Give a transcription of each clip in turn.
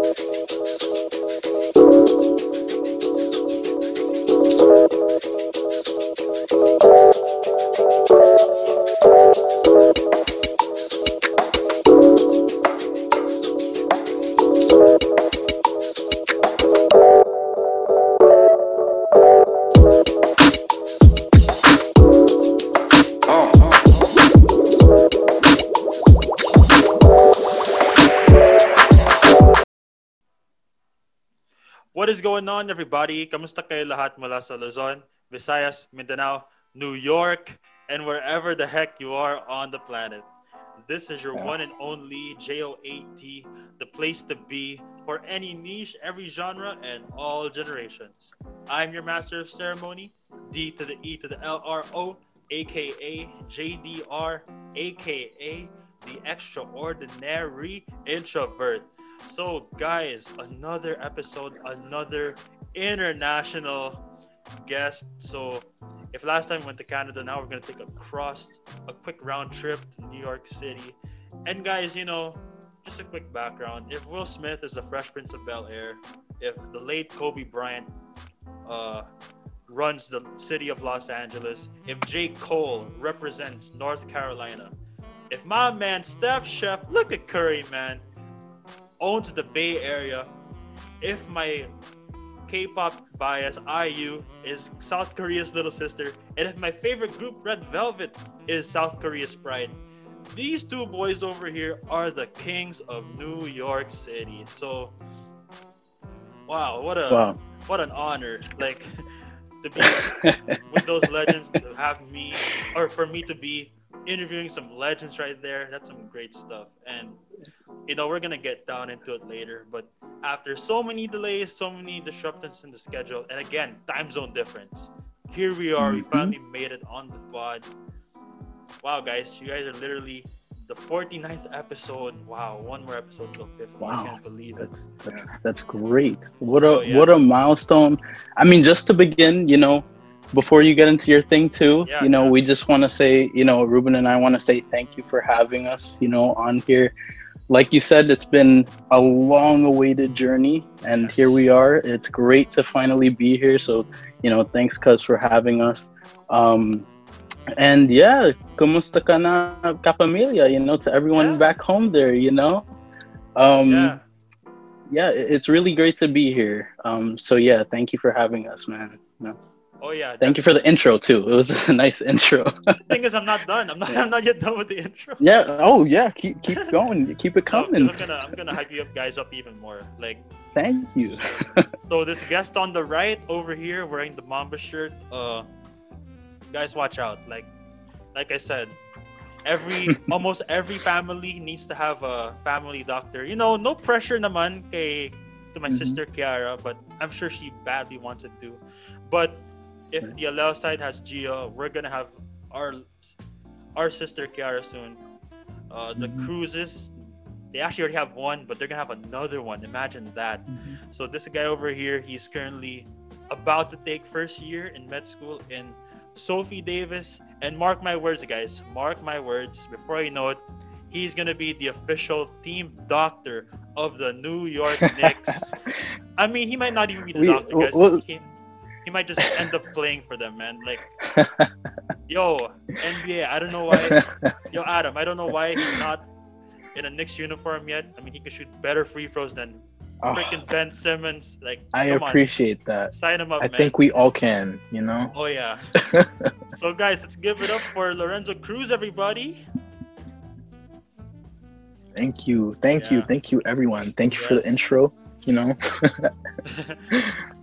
Thank you. On, everybody? Kamusta kayo lahat mula sa Luzon, Visayas, Mindanao, New York, and wherever the heck you are on the planet. This is your one and only JO8T, the place to be for any niche, every genre, and all generations. I'm your master of ceremony, D to the E to the L R O, aka JDR, aka the extraordinary introvert. So, guys, another episode, another international guest. So, if last time we went to Canada, now we're gonna take a cross, a quick round trip to New York City. And guys, you know, just a quick background. If Will Smith is the Fresh Prince of Bel Air, if the late Kobe Bryant uh, runs the city of Los Angeles, if J. Cole represents North Carolina, if my man Steph Chef, look at Curry, man, owns the Bay Area, if my K-pop bias IU is South Korea's little sister, and if my favorite group Red Velvet is South Korea's pride, these two boys over here are the kings of New York City. So, wow, what a Wow. what an honor! Like to be with those legends, to have me or for me to be interviewing some legends right there. That's some great stuff. And you know, we're gonna get down into it later. But after so many delays, so many disruptions in the schedule, and again, time zone difference. Here we are. We Mhm. finally made it on the pod. Wow, guys, you guys are literally the 49th episode. Wow, one more episode till 50. I Wow. can't believe it. That's that's that's great. What a Oh, yeah. what a milestone. I mean, just to begin, you know, before you get into your thing too, Yeah, you know, yeah. we just want to say, you know, Ruben and I want to say thank you for having us, you know, on here. Like you said, it's been a long-awaited journey, and Yes. here we are. It's great to finally be here. So, you know, thanks, cuz, for having us. Um, and yeah, kumusta ka na kapamilya? You know, to everyone Yeah. back home there. You know, um, yeah. yeah, it's really great to be here. Um, so yeah, thank you for having us, man. No, Oh yeah. Thank you for the intro too. It was a nice intro. The thing is, I'm not done. I'm not. I'm not yet done with the intro. yeah. Oh yeah. Keep keep going. Keep it No, coming. I'm gonna. I'm gonna hype you up guys up even more. Like Thank you. so, this guest on the right over here wearing the Mamba shirt. Uh, guys, watch out. Like, like I said, every almost every family needs to have a family doctor. You know, no pressure naman kay to my Mhm. sister Kiara, but I'm sure she badly wants it to. But if the Allow side has Gia, we're gonna have our our sister Kiara soon. Uh, the Mhm. Cruzes, they actually already have one, but they're gonna have another one. Imagine that. So this guy over here, he's currently about to take first year in med school in Sophie Davis. And mark my words, guys. Mark my words. Before you know it, he's gonna be the official team doctor of the New York Knicks. I mean, he might not even be the We- doctor, guys. well- he, might just end up playing for them, man. Like, yo, NBA. I don't know why. Yo, Adam. I don't know why he's not in a Knicks uniform yet. I mean, he can shoot better free throws than Oh, freaking Ben Simmons. Like, I come on, appreciate that. sign him up, I man. think we all can, you know? Oh yeah. so guys, let's give it up for Lorenzo Cruz, everybody. Thank you. Thank you. Thank you, everyone. Thank you for the intro, you know?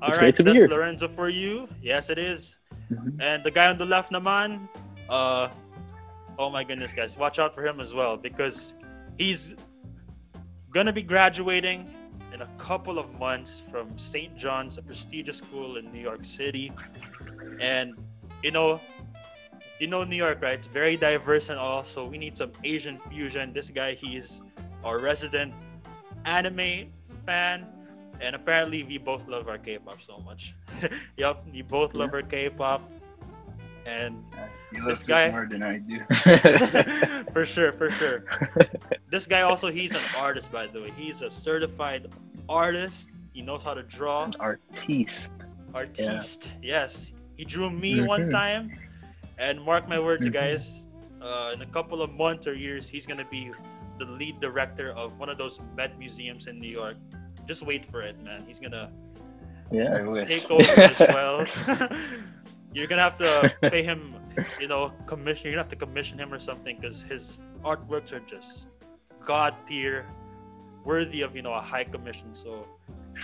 All It's right, great to be that's here. Lorenzo for you. Yes, it is. Mhm. And the guy on the left, naman, uh, oh my goodness, guys, watch out for him as well because he's gonna be graduating in a couple of months from St. John's, a prestigious school in New York City, and you know. You know New York, right? It's very diverse and all, so we need some Asian fusion. This guy, he's our resident anime fan, and apparently we both love our K-pop so much. yup, we both love our K-pop, and You This guy- more than I do. for sure, for sure. This guy also, he's an artist, by the way. He's a certified artist. He knows how to draw. An artiste. Artiste. Yes. He drew me one Mhm. time. And mark my words, you Mhm. guys, uh, in a couple of months or years, he's going to be the lead director of one of those Met museums in New York. Just wait for it, man. He's going to Yeah. I wish. take over as well. You're going to have to pay him, you know, commission. You're going to have to commission him or something because his artworks are just god tier, worthy of, you know, a high commission. So,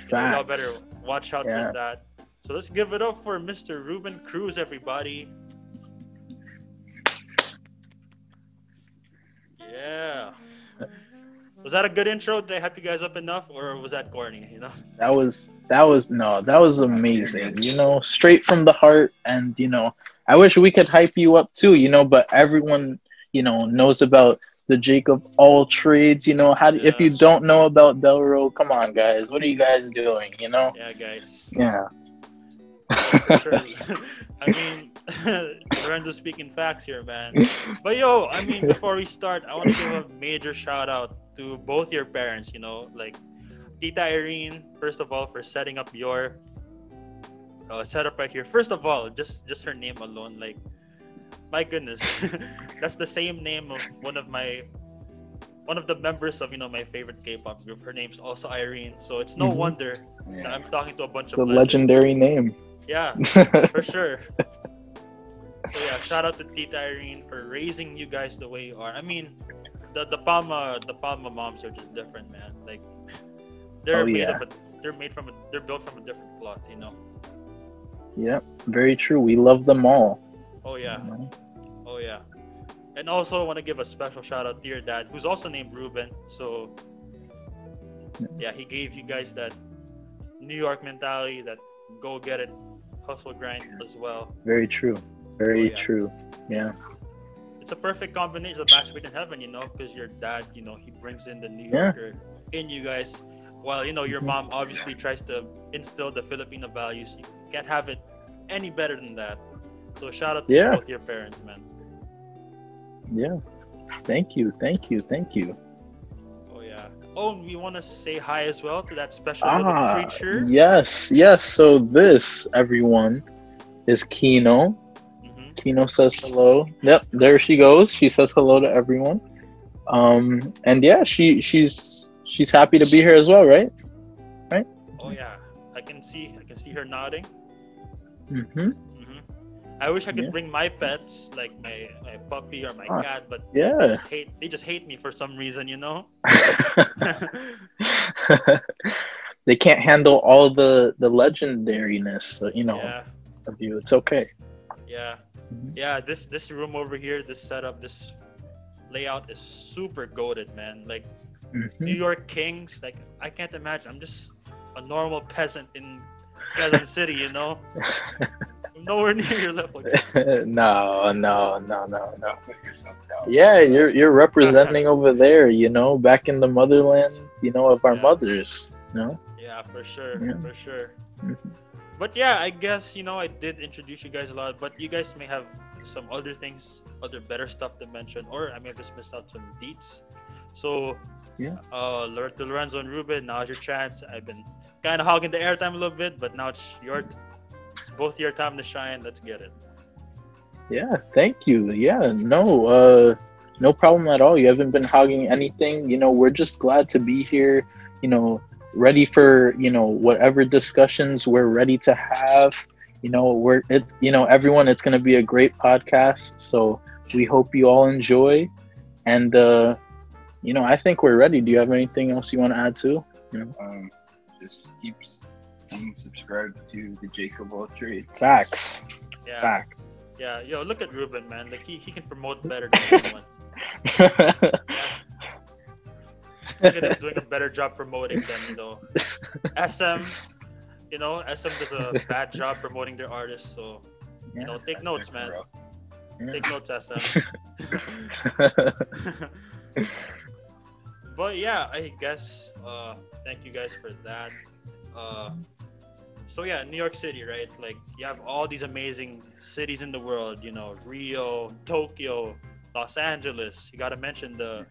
you know, y'all better watch out Yeah. for that. So let's give it up for Mr. Ruben Cruz, everybody. Yeah. Was that a good intro? Did I hype you guys up enough, or was that corny? You know. That was that was no, that was amazing. You know, straight from the heart, and you know, I wish we could hype you up too. You know, but everyone you know knows about the Jacob all trades. You know, how do, if you don't know about Delro, come on, guys, what are you guys doing? You know, Yeah, guys. yeah, For. I mean, Lorenzo speaking facts here, man. But yo, I mean, before we start, I want to give a major shout out to both your parents. You know, like Tita Irene, first of all, for setting up your uh, setup right here. First of all, just just her name alone, like, my goodness, that's the same name of one of my one of the members of you know my favorite K-pop group. Her name's also Irene, so it's no Mhm. wonder that Yeah. I'm talking to a bunch it's a of legends. legendary name. Yeah, for sure. So yeah, shout out to Tita Irene for raising you guys the way you are. I mean, the the Palma the Palma moms are just different, man. Like they're Oh, made yeah. of a they're made from a they're built from a different cloth, you know. Yep, very true. We love them all. Oh yeah, you know? oh yeah. And also I want to give a special shout out to your dad, who's also named Ruben. So yeah, he gave you guys that New York mentality, that go get it, hustle grind as well. Very true. Very Oh, yeah. true. Yeah. it's a perfect combination of match made in heaven, you know, because your dad, you know, he brings in the New Yeah. Yorker in you guys, while you know your Mhm. mom obviously tries to instill the Filipino values. You can't have it any better than that. So shout out to Yeah. both your parents, man. Yeah. Thank you. Thank you. Thank you. Oh yeah. Oh, and we want to say hi as well to that special Ah, little creature. yes, yes. So this, everyone, is Kino. Kino says hello. Yep, there she goes. She says hello to everyone. Um, and yeah, she she's she's happy to be here as well, right? Right? Oh yeah. I can see. I can see her nodding. Mm-hmm. hmm I wish I could Yeah. bring my pets, like my, my puppy or my Ah, cat, but they Yeah. just hate. They just hate me for some reason, you know. they can't handle all the the legendariness, you know, yeah. of you. It's okay. Yeah, Mhm. yeah. This this room over here, this setup, this layout is super goaded, man. Like New Mhm. York Kings. Like I can't imagine. I'm just a normal peasant in Quezon City, you know. I'm nowhere near your level. no, no, no, no, no. Put yourself down. Yeah, you're you're representing over there, you know, back in the motherland, you know, of our Yeah. mothers. No? Yeah, for sure, Yeah. for sure. Mhm. But yeah, I guess you know I did introduce you guys a lot, but you guys may have some other things, other better stuff to mention, or I may have just missed out some deets. So Yeah. uh, Lorenzo and Ruben, now's your chance. I've been kind of hogging the airtime a little bit, but now it's your, it's both your time to shine. Let's get it. Yeah, thank you. Yeah, no, uh no problem at all. You haven't been hogging anything. You know, we're just glad to be here, you know, ready for, you know, whatever discussions we're ready to have. You know, we're it you know, everyone, it's gonna be a great podcast. So we hope you all enjoy. And uh, you know, I think we're ready. Do you have anything else you want to add to? Um, just keep being subscribed to the Jake of All Trades. Facts. Yeah, Facts. yeah. Yo, look at Ruben, man. Like he, he can promote better than anyone. At him doing a better job promoting them you know SM. You know, SM does a bad job promoting their artists. So you know, take notes, man. Take notes, SM. but yeah, I guess uh, thank you guys for that. Uh, so yeah, New York City, right? Like you have all these amazing cities in the world. You know, Rio, Tokyo, Los Angeles. You got to mention the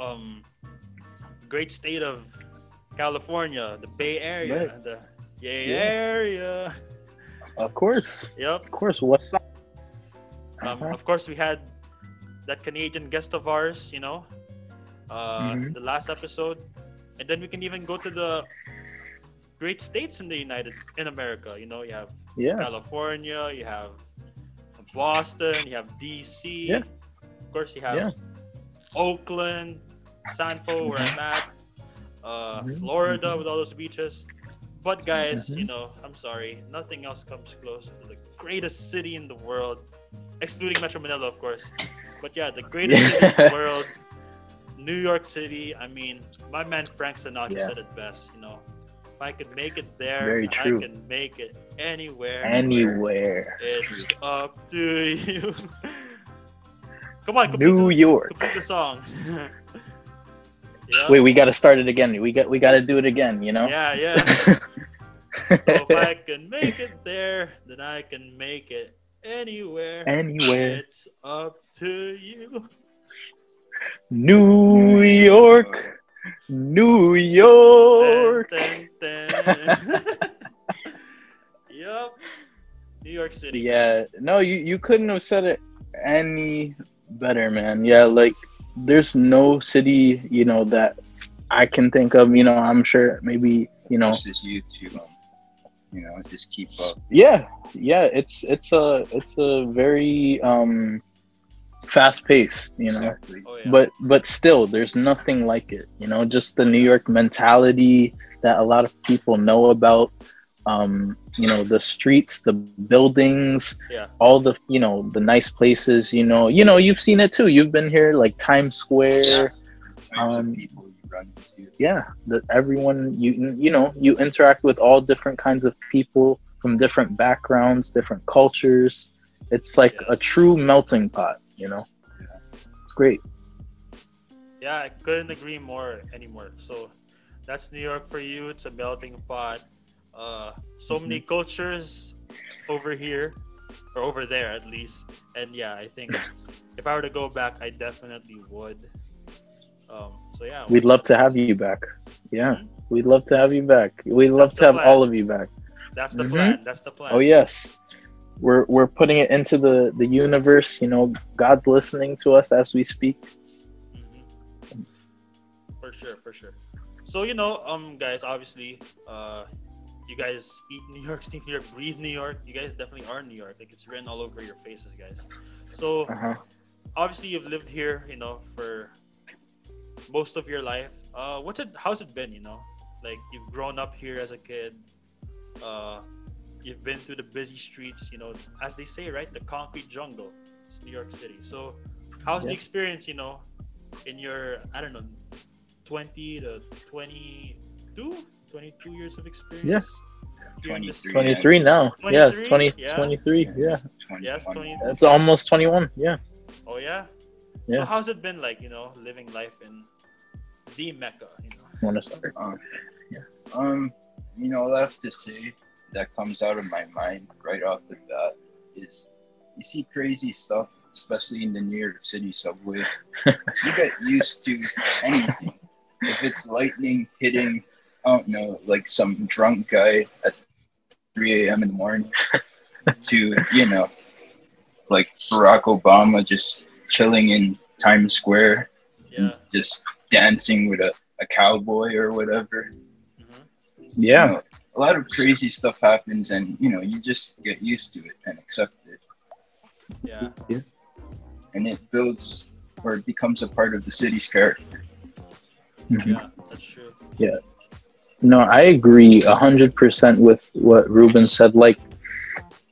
um great state of California, the Bay Area, Right. the Yay Yeah. Area. Of course, Yep. of course. What's up? Um, Uh-huh. Of course, we had that Canadian guest of ours, you know, uh, Mhm. the last episode, and then we can even go to the great states in the United in America. You know, you have Yeah, California, you have Boston, you have DC. Yeah. Of course, you have Yeah. Oakland, Sanfo, where I'm at, uh, Mhm. Florida with all those beaches. But guys, you know, I'm sorry, nothing else comes close to the greatest city in the world, excluding Metro Manila, of course. But yeah, the greatest city in the world, New York City. I mean, my man Frank Sinatra Yeah. said it best. You know, if I could make it there, Very true. I can make it anywhere. anywhere. It's up to you. Come on, New the, York. complete the song. yeah. Wait, we got to start it again. We got we got to do it again. You know. Yeah, yeah. So if I can make it there, then I can make it anywhere. Anywhere. It's up to you. New York. New York. Dun, dun, dun. yup. New York City. Yeah, no, you you couldn't have said it any better, man. Yeah, like there's no city, you know, that I can think of. You know, I'm sure maybe you know. Pushes you to, um, you know, just keep up. Yeah, yeah, it's it's a it's a very um fast paced, you know. Exactly. Oh, yeah. But but still, there's nothing like it. You know, just the New York mentality that a lot of people know about. Um, you know, the streets, the buildings, Yeah. all the you know the nice places. You know, you know you've seen it too. You've been here, like Times Square. Types Um, of people you run into. Yeah, that everyone you you know you interact with all different kinds of people from different backgrounds, different cultures. It's like a true melting pot. You know, it's great. Yeah, I couldn't agree more anymore. So that's New York for you. It's a melting pot. Uh, so many Mm-hmm. cultures over here, or over there at least. And yeah, I think if I were to go back, I definitely would. Um, so yeah, We'd love to have you back. Yeah, Mhm. we'd love to have you back. We'd love That's to have plan. all of you back. that's the Mhm. plan. That's the plan. Oh yes, we're we're putting it into the the universe. You know, God's listening to us as we speak. Mhm. For sure, for sure. So you know, um, guys, obviously, uh, you guys eat New York, think New York, breathe New York. You guys definitely are New York. Like it's written all over your faces, guys. So Uh-huh. obviously, you've lived here, you know, for most of your life. Uh, what's it? How's it been? You know, like you've grown up here as a kid. Uh, you've been through the busy streets. You know, as they say, right, the concrete jungle. It's New York City. So, how's the experience? You know, in your I don't know, twenty to 22, 22 years of experience. here in this- 23. Twenty three now. Yeah, 23? 20, Yeah. 23, Yeah, Yes, 20. it's almost twenty one. Yeah. Oh yeah. Yeah. So how's it been like? You know, living life in the Mecca. You know. Want to start? Um, um, you know, all I have to say that comes out of my mind right off the bat is you see crazy stuff, especially in the New York City subway. you get used to anything. If it's lightning hitting, I don't know, like some drunk guy at 3 a.m. in the morning, to, you know, like Barack Obama just chilling in Times Square Yeah. and just dancing with a, a cowboy or whatever. hmm You Yeah. know, a lot of crazy stuff happens, and you know, you just get used to it and accept it, Yeah. yeah. and it builds or it becomes a part of the city's character. Mhm. Yeah. That's true. No, I agree hundred percent with what Ruben said. Like,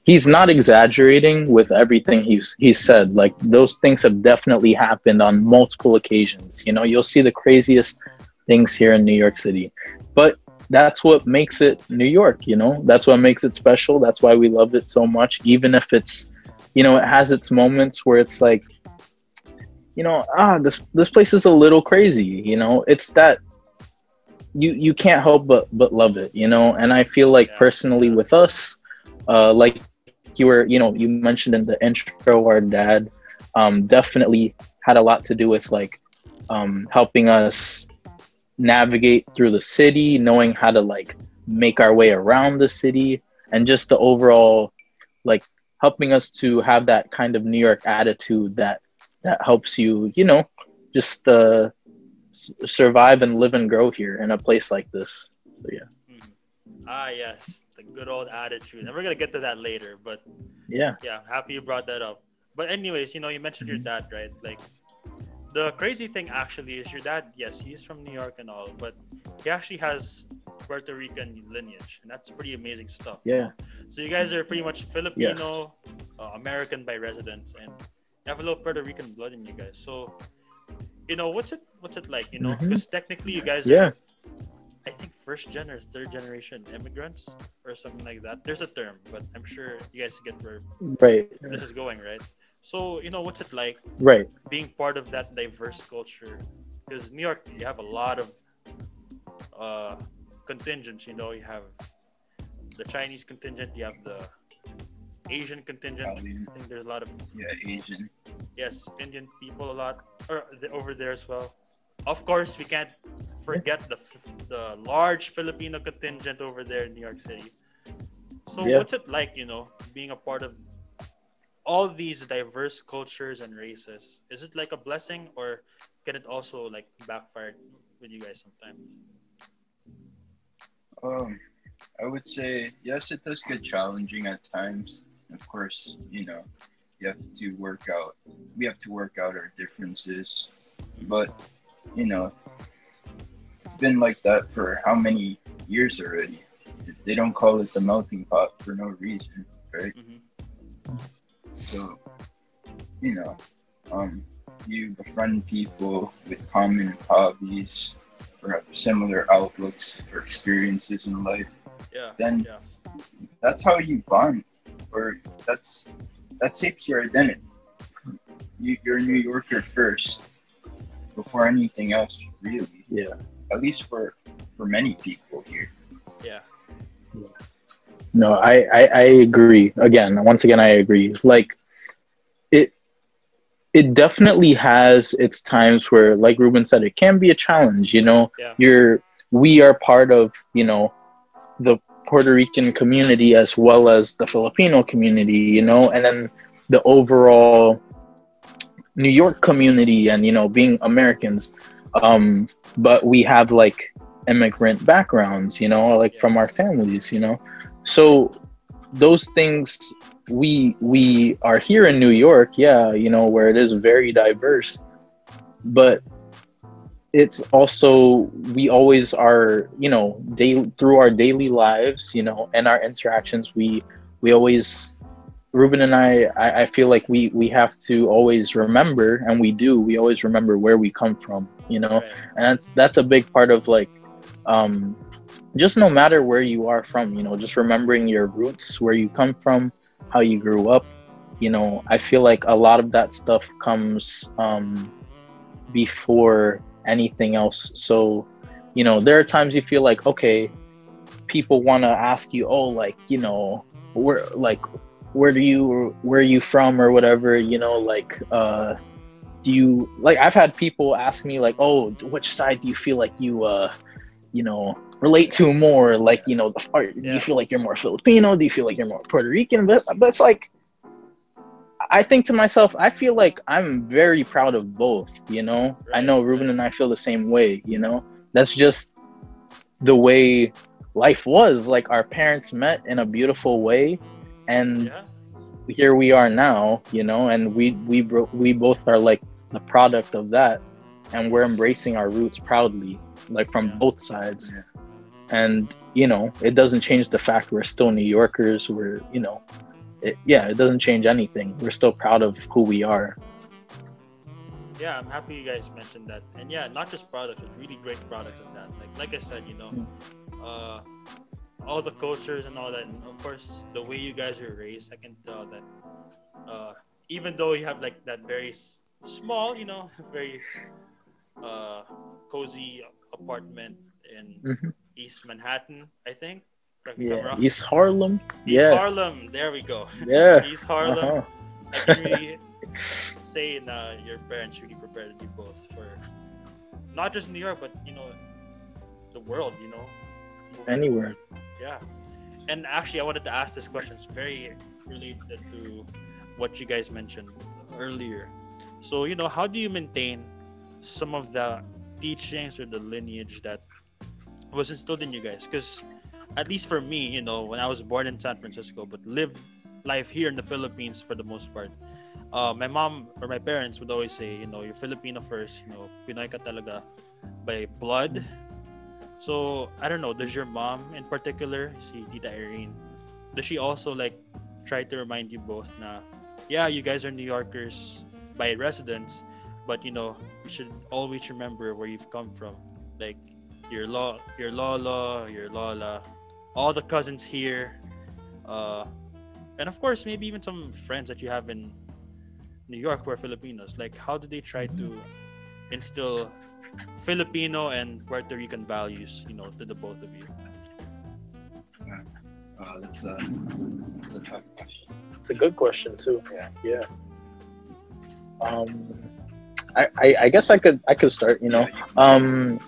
he's not exaggerating with everything he's he said. Like, those things have definitely happened on multiple occasions. You know, you'll see the craziest things here in New York City, but that's what makes it New York. You know, that's what makes it special. That's why we love it so much. Even if it's, you know, it has its moments where it's like, you know, ah, this this place is a little crazy. You know, it's that you you can't help but but love it you know and i feel like Yeah. personally with us uh like you were you know you mentioned in the intro our dad um definitely had a lot to do with like um helping us navigate through the city, knowing how to like make our way around the city, and just the overall like helping us to have that kind of New York attitude that that helps you, you know, just uh, s- survive and live and grow here in a place like this. So yeah, Mhm. Ah, yes, the good old attitude. And we're gonna get to that later, but yeah, yeah, happy you brought that up. But anyways, you know, you mentioned your dad, right? Like the crazy thing actually is your dad, yes, he's from New York and all, but he actually has Puerto Rican lineage, and that's pretty amazing stuff. yeah, So you guys are pretty much Filipino, uh, American by residence, and you have a little Puerto Rican blood in you guys. So, you know, what's it what's it like? You know, Mhm. because technically you guys yeah, are, I think, first gen or third generation immigrants or something like that. There's a term, but I'm sure you guys get where right, this is going, right? So, you know, what's it like right, being part of that diverse culture? Because New York, you have a lot of uh, contingents. You know, you have the Chinese contingent, you have the Asian contingent. I think there's a lot of yeah, Asian. yes, Indian people a lot or the, over there as well. Of course, we can't forget the the large Filipino contingent over there in New York City. So, Yeah. what's it like, you know, being a part of all these diverse cultures and races? Is it like a blessing, or can it also like backfire with you guys sometimes? Um, I would say yes, it does get challenging at times. Of course, you know, you have to work out. We have to work out our differences, but you know, it's been like that for how many years already? They don't call it the melting pot for no reason, right? Mm-hmm. So, you know, um, you befriend people with common hobbies or have similar outlooks or experiences in life. Yeah. Then yeah. that's how you bond, or that's that shapes your identity. You, you're a New Yorker first, before anything else, really. yeah. At least for for many people here. Yeah. No, I, I I agree. Again, once again, I agree. Like it it definitely has its times where, like Ruben said, it can be a challenge. You know, Yeah. you're we are part of you know the Puerto Rican community as well as the Filipino community. You know, and then the overall New York community, and you know, being Americans. Um, but we have like immigrant backgrounds. You know, like from our families. You know so those things we we are here in New York, yeah, you know, where it is very diverse, but it's also we always are, you know, day through our daily lives, you know, and our interactions, we we always Ruben and I, I, I feel like we we have to always remember, and we do. We always remember where we come from, you know, Right. and that's that's a big part of like um just no matter where you are from you know just remembering your roots where you come from how you grew up you know i feel like a lot of that stuff comes um before anything else. So you know there are times you feel like okay people want to ask you oh like you know where like where do you where are you from or whatever you know like uh do you like i've had people ask me like oh which side do you feel like you uh you know relate to more? Like you know the, do you feel like you're more filipino? Do you feel like you're more puerto rican? But, but it's like i think to myself i feel like i'm very proud of both you know? I know ruben and i feel the same way you know? That's just the way life was. Like our parents met in a beautiful way and Yeah. here we are now you know? And we we bro- we both are like the product of that and we're embracing our roots proudly like from Yeah. both sides. Yeah. and you know it doesn't change the fact we're still new yorkers we're you know it, yeah it doesn't change anything we're still proud of who we are yeah, I'm happy you guys mentioned that. And yeah, not just products, but really great products of that. Like like I said, you know, uh, all the cultures and all that. And of course, the way you guys are raised, I can tell that uh, even though you have like that very s- small, you know, very uh, cozy apartment in Mhm. East Manhattan, I think. Yeah east harlem East yeah Harlem. There we go. yeah East Harlem. uh-huh. Really say uh, your parents really prepared you both for not just New York, but you know, the world. You know, Anywhere. Yeah, and actually, I wanted to ask this question. It's very related to what you guys mentioned earlier. So, you know, how do you maintain some of the teachings or the lineage that was instilled in you guys? Because at least for me, you know, when I was born in San Francisco, but lived life here in the Philippines for the most part, uh, my mom or my parents would always say, you know, you're Filipino first, you know, Pinoy ka talaga by blood. So, I don't know, does your mom in particular, si Tita Irene, does she also like try to remind you both na, yeah, you guys are New Yorkers by residence, but you know, you should always remember where you've come from. Like your law, your lolo, your lola, all the cousins here, uh, and of course, maybe even some friends that you have in New York who are Filipinos. Like, how do they try to instill Filipino and Puerto Rican values, you know, to the both of you? Uh, that's a that's a tough question. It's a good question too. Yeah. Yeah. Um, I, I I guess I could I could start. You know. Um,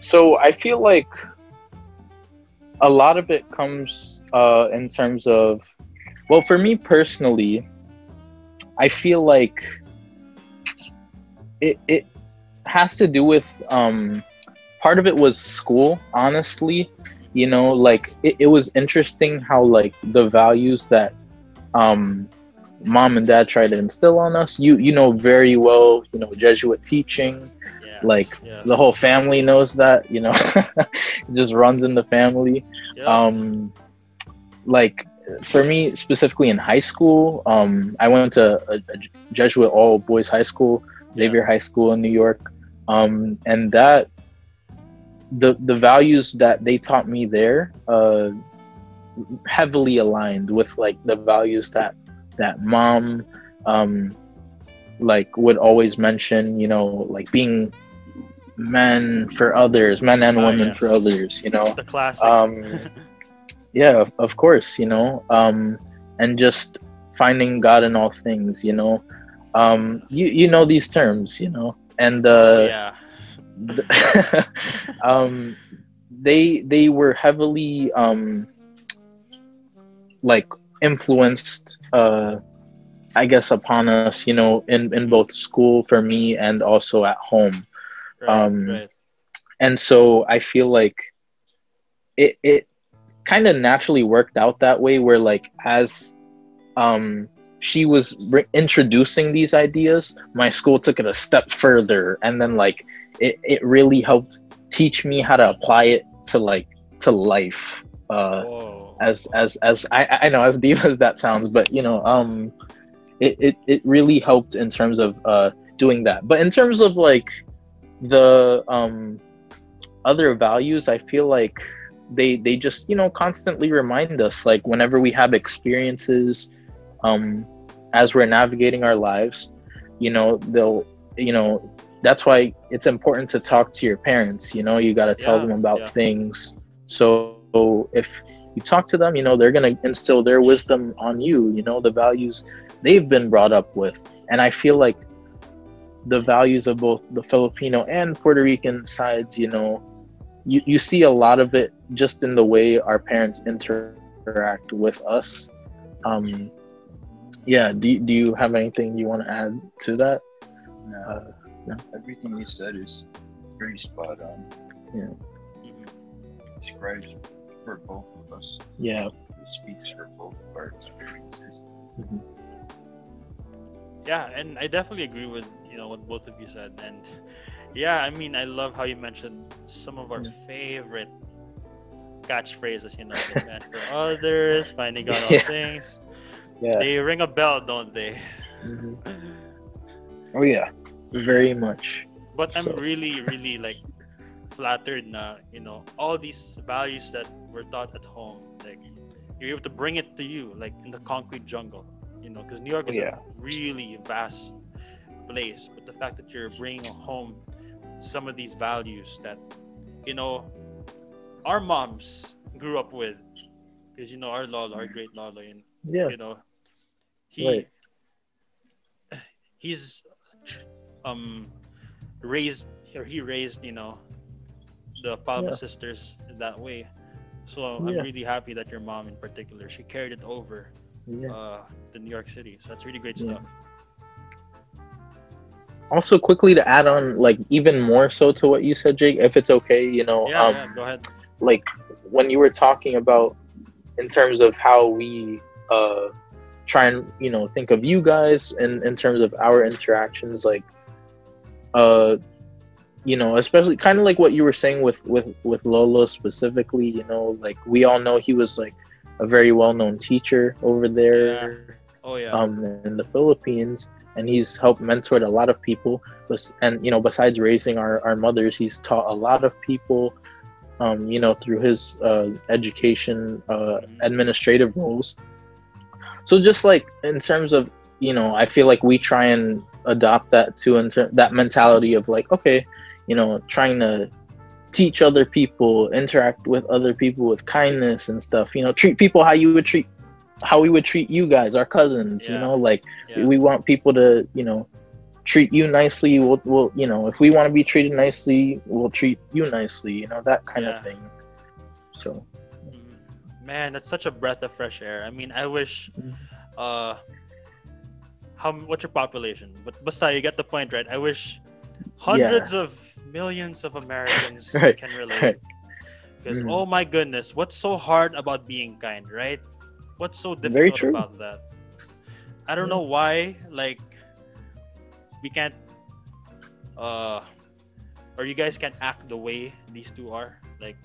so I feel like a lot of it comes uh, in terms of, well, for me personally, I feel like it it has to do with um, part of it was school. Honestly, you know, like it, it was interesting how like the values that um, mom and dad tried to instill on us. You you know very well, you know Jesuit teaching Like, yes. the whole family knows that you know it just runs in the family Yeah. um like for me specifically in high school um i went to a, a jesuit all boys high school Yeah. xavier high school in new york um and that the the values that they taught me there uh heavily aligned with like the values that that mom um like would always mention you know like being men for others men and Ah, women for others you know? The classic. um yeah of- of course you know? Um and just finding god in all things you know? Um you you know these terms you know? And uh yeah. um they they were heavily um like influenced uh i guess upon us you know in in both school for me and also at home Right, um, right. and so i feel like it it kind of naturally worked out that way where like as um she was re- introducing these ideas my school took it a step further and then like it, it really helped teach me how to apply it to like to life uh Whoa. as as as I, I know as deep as that sounds, but you know, um, it, it it really helped in terms of uh doing that. But in terms of like the um other values, I feel like they they just you know constantly remind us like whenever we have experiences, um, as we're navigating our lives, you know they'll you know that's why it's important to talk to your parents. You know, you got to tell Yeah, them about yeah. things. So if you talk to them, you know, they're going to instill their wisdom on you, you know, the values they've been brought up with. And I feel like the values of both the Filipino and Puerto Rican sides, you know, you, you see a lot of it just in the way our parents interact with us. Um, yeah, do, do you have anything you want to add to that? No, everything you said is pretty spot on. Mhm. Describes for both of us. Yeah. It speaks for both of our experiences. Yeah, and I definitely agree with you know what both of you said, and yeah, I mean I love how you mentioned some of our Yeah. favorite catchphrases. You know, for others, finding out all things. Yeah. They ring a bell, don't they? Mhm. Oh, yeah. Very much. But I'm really, really like flattered na you know all these values that were taught at home, like you're able to bring it to you, like in the concrete jungle, know, because New York is Yeah. a really vast place. But the fact that you're bringing home some of these values that you know our moms grew up with, because you know our lolo, our great lolo, and Yeah. you know he Right. he's um raised or he raised you know the Palma Yeah. sisters that way. So I'm really happy that your mom in particular she carried it over Yeah. uh, to New York City. So that's really great stuff. Also, quickly to add on, like even more so to what you said, Jake, if it's okay, you know, Yeah, um, yeah. Go ahead. like when you were talking about in terms of how we uh try and you know think of you guys in in terms of our interactions like uh you know especially kind of like what you were saying with with with lolo specifically you know like we all know he was like a very well-known teacher over there Oh yeah. um, in the Philippines, and he's helped mentored a lot of people. And you know, besides raising our, our mothers, he's taught a lot of people. Um, you know, through his uh, education, uh, Mhm. administrative roles. So just like in terms of you know, I feel like we try and adopt that too, in ter- that mentality of like, okay, you know, trying to teach other people, interact with other people with kindness and stuff. You know, treat people how you would treat how we would treat you guys, our cousins. You know, like yeah. we want people to, you know, treat you nicely. We'll, we'll you know, if we want to be treated nicely, we'll treat you nicely. You know, that kind Yeah. of thing. So Mm, Man, that's such a breath of fresh air. I mean, I wish. Mhm. Uh, how what's your population? But basta, you get the point, right? I wish hundreds of millions of Americans Right, can relate. right. Because Mhm. oh my goodness, what's so hard about being kind, right? What's so difficult about that? I don't know why, like, we can't, uh, or you guys can't act the way these two are. Like,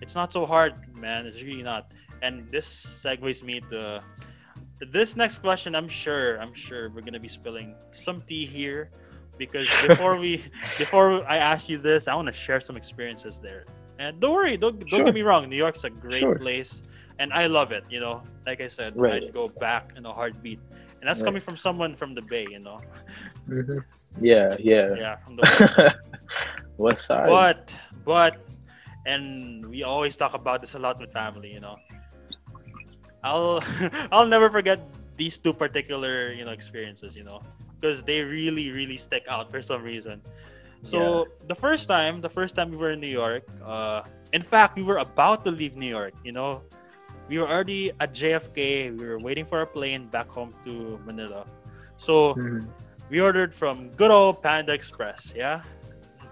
it's not so hard, man. It's really not. And this segues me to this next question. I'm sure, I'm sure we're gonna be spilling some tea here, because before we, before I ask you this, I want to share some experiences there. And don't worry, don't don't Sure. get me wrong. New York's a great Sure. place, and I love it. You know, like I said, Right. I'd go back in a heartbeat, and that's Right. coming from someone from the Bay. You know, Mhm. yeah, yeah. yeah, from the West Side. West Side. but but and we always talk about this a lot with family you know i'll i'll never forget these two particular you know experiences you know because they really really stick out for some reason so the first time the first time we were in new york uh in fact we were about to leave new york you know we were already at jfk we were waiting for a plane back home to manila so Mhm. we ordered from good old Panda Express. Yeah,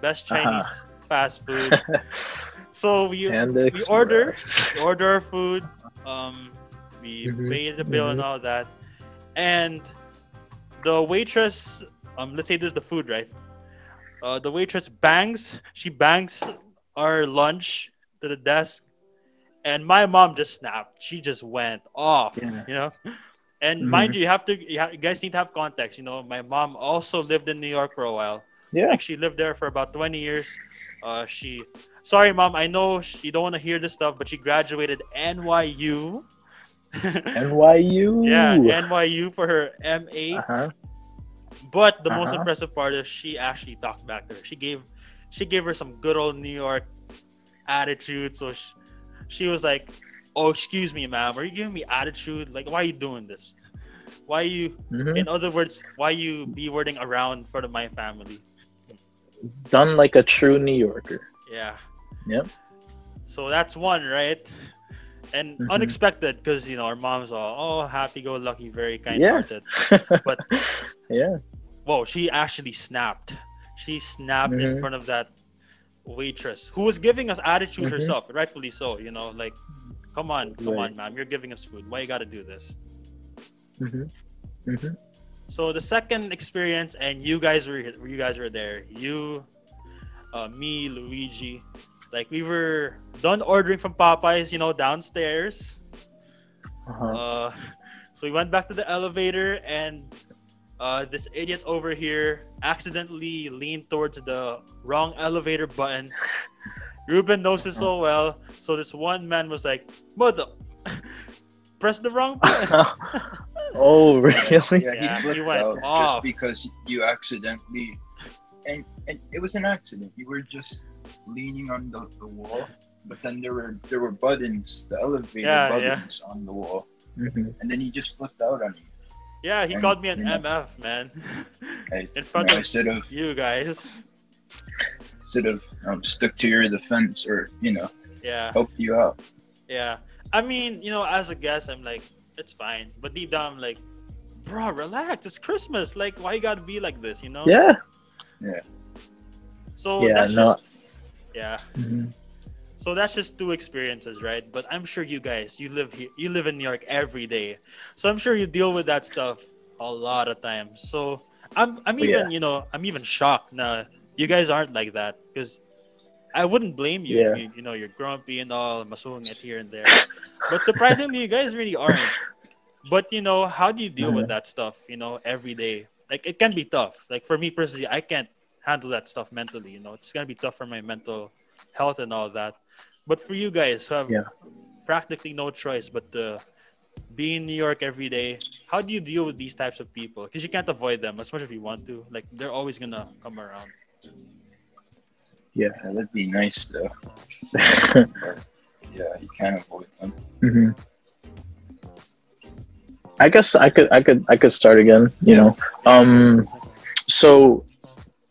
best Uh-huh. Chinese fast food. so we we order we order our food. Um, we Mhm, pay the bill and all that, and the waitress. Um, let's say this is the food, right? Uh, the waitress bangs. She bangs our lunch to the desk, and my mom just snapped. She just went off. Yeah. You know. And Mhm. mind you, you have to. You, ha- you guys need to have context. You know, my mom also lived in New York for a while. Yeah. Like she lived there for about 20 years. Uh, she, sorry, mom, I know sh- you don't want to hear this stuff, but she graduated NYU. NYU. yeah, NYU for her MA. uh-huh. But the most Uh-huh. impressive part is she actually talked back to her. She gave, she gave her some good old New York attitude. So she, she was like, "Oh, excuse me, ma'am, are you giving me attitude? Like, why are you doing this? Why are you? Mhm. In other words, why you be wording around in front of my family?" Done like a true New Yorker. Yeah. Yep. So that's one, right? And Mhm. unexpected because you know our moms are oh happy-go-lucky, very kind-hearted. But yeah. whoa, she actually snapped. She snapped in Mhm. front of that waitress who was giving us attitude Mhm. herself, rightfully so. You know, like, come on, come Right. on, ma'am, you're giving us food. Why you got to do this? hmm hmm So the second experience, and you guys were you guys were there. You, uh, me, Luigi, like we were done ordering from Popeyes, you know, downstairs. Uh-huh. Uh, so we went back to the elevator, and uh, this idiot over here accidentally leaned towards the wrong elevator button. Ruben knows it so well, so this one man was like, "Mother, press the wrong button." oh, really? Yeah, Yeah, he he flipped went out off. just because you accidentally, and and it was an accident. You were just leaning on the, the wall, but then there were there were buttons, the elevator Yeah, yeah. buttons on the wall, Mhm. and then he just flipped out on you. Yeah, he And, called me an you know, MF, man, I, in front you know, of instead of you guys. should have um, stuck to your defense or you know Yeah. helped you out. Yeah. I mean, you know, as a guest, I'm like, it's fine. But deep down, I'm like, bro, relax. It's Christmas. Like, why you gotta be like this? You know? Yeah. Yeah. So Yeah, that's no. just yeah. Mhm. So that's just two experiences, right? But I'm sure you guys, you live here, you live in New York every day, so I'm sure you deal with that stuff a lot of times. So I'm, I'm Oh, even, yeah. you know, I'm even shocked now. You guys aren't like that because I wouldn't blame you Yeah. if you, you know, you're grumpy and all, masung it here and there. But surprisingly, you guys really aren't. But you know, how do you deal with Uh-huh. that stuff? You know, every day. Like it can be tough. Like for me personally, I can't handle that stuff mentally. You know, it's gonna be tough for my mental health and all that. But for you guys who have Yeah. practically no choice but to be in New York every day, how do you deal with these types of people? Because you can't avoid them as much as you want to. Like they're always gonna come around. Yeah, that'd be nice though. Yeah, you can't avoid them. Mhm. I guess I could I could I could start again, you know. Um so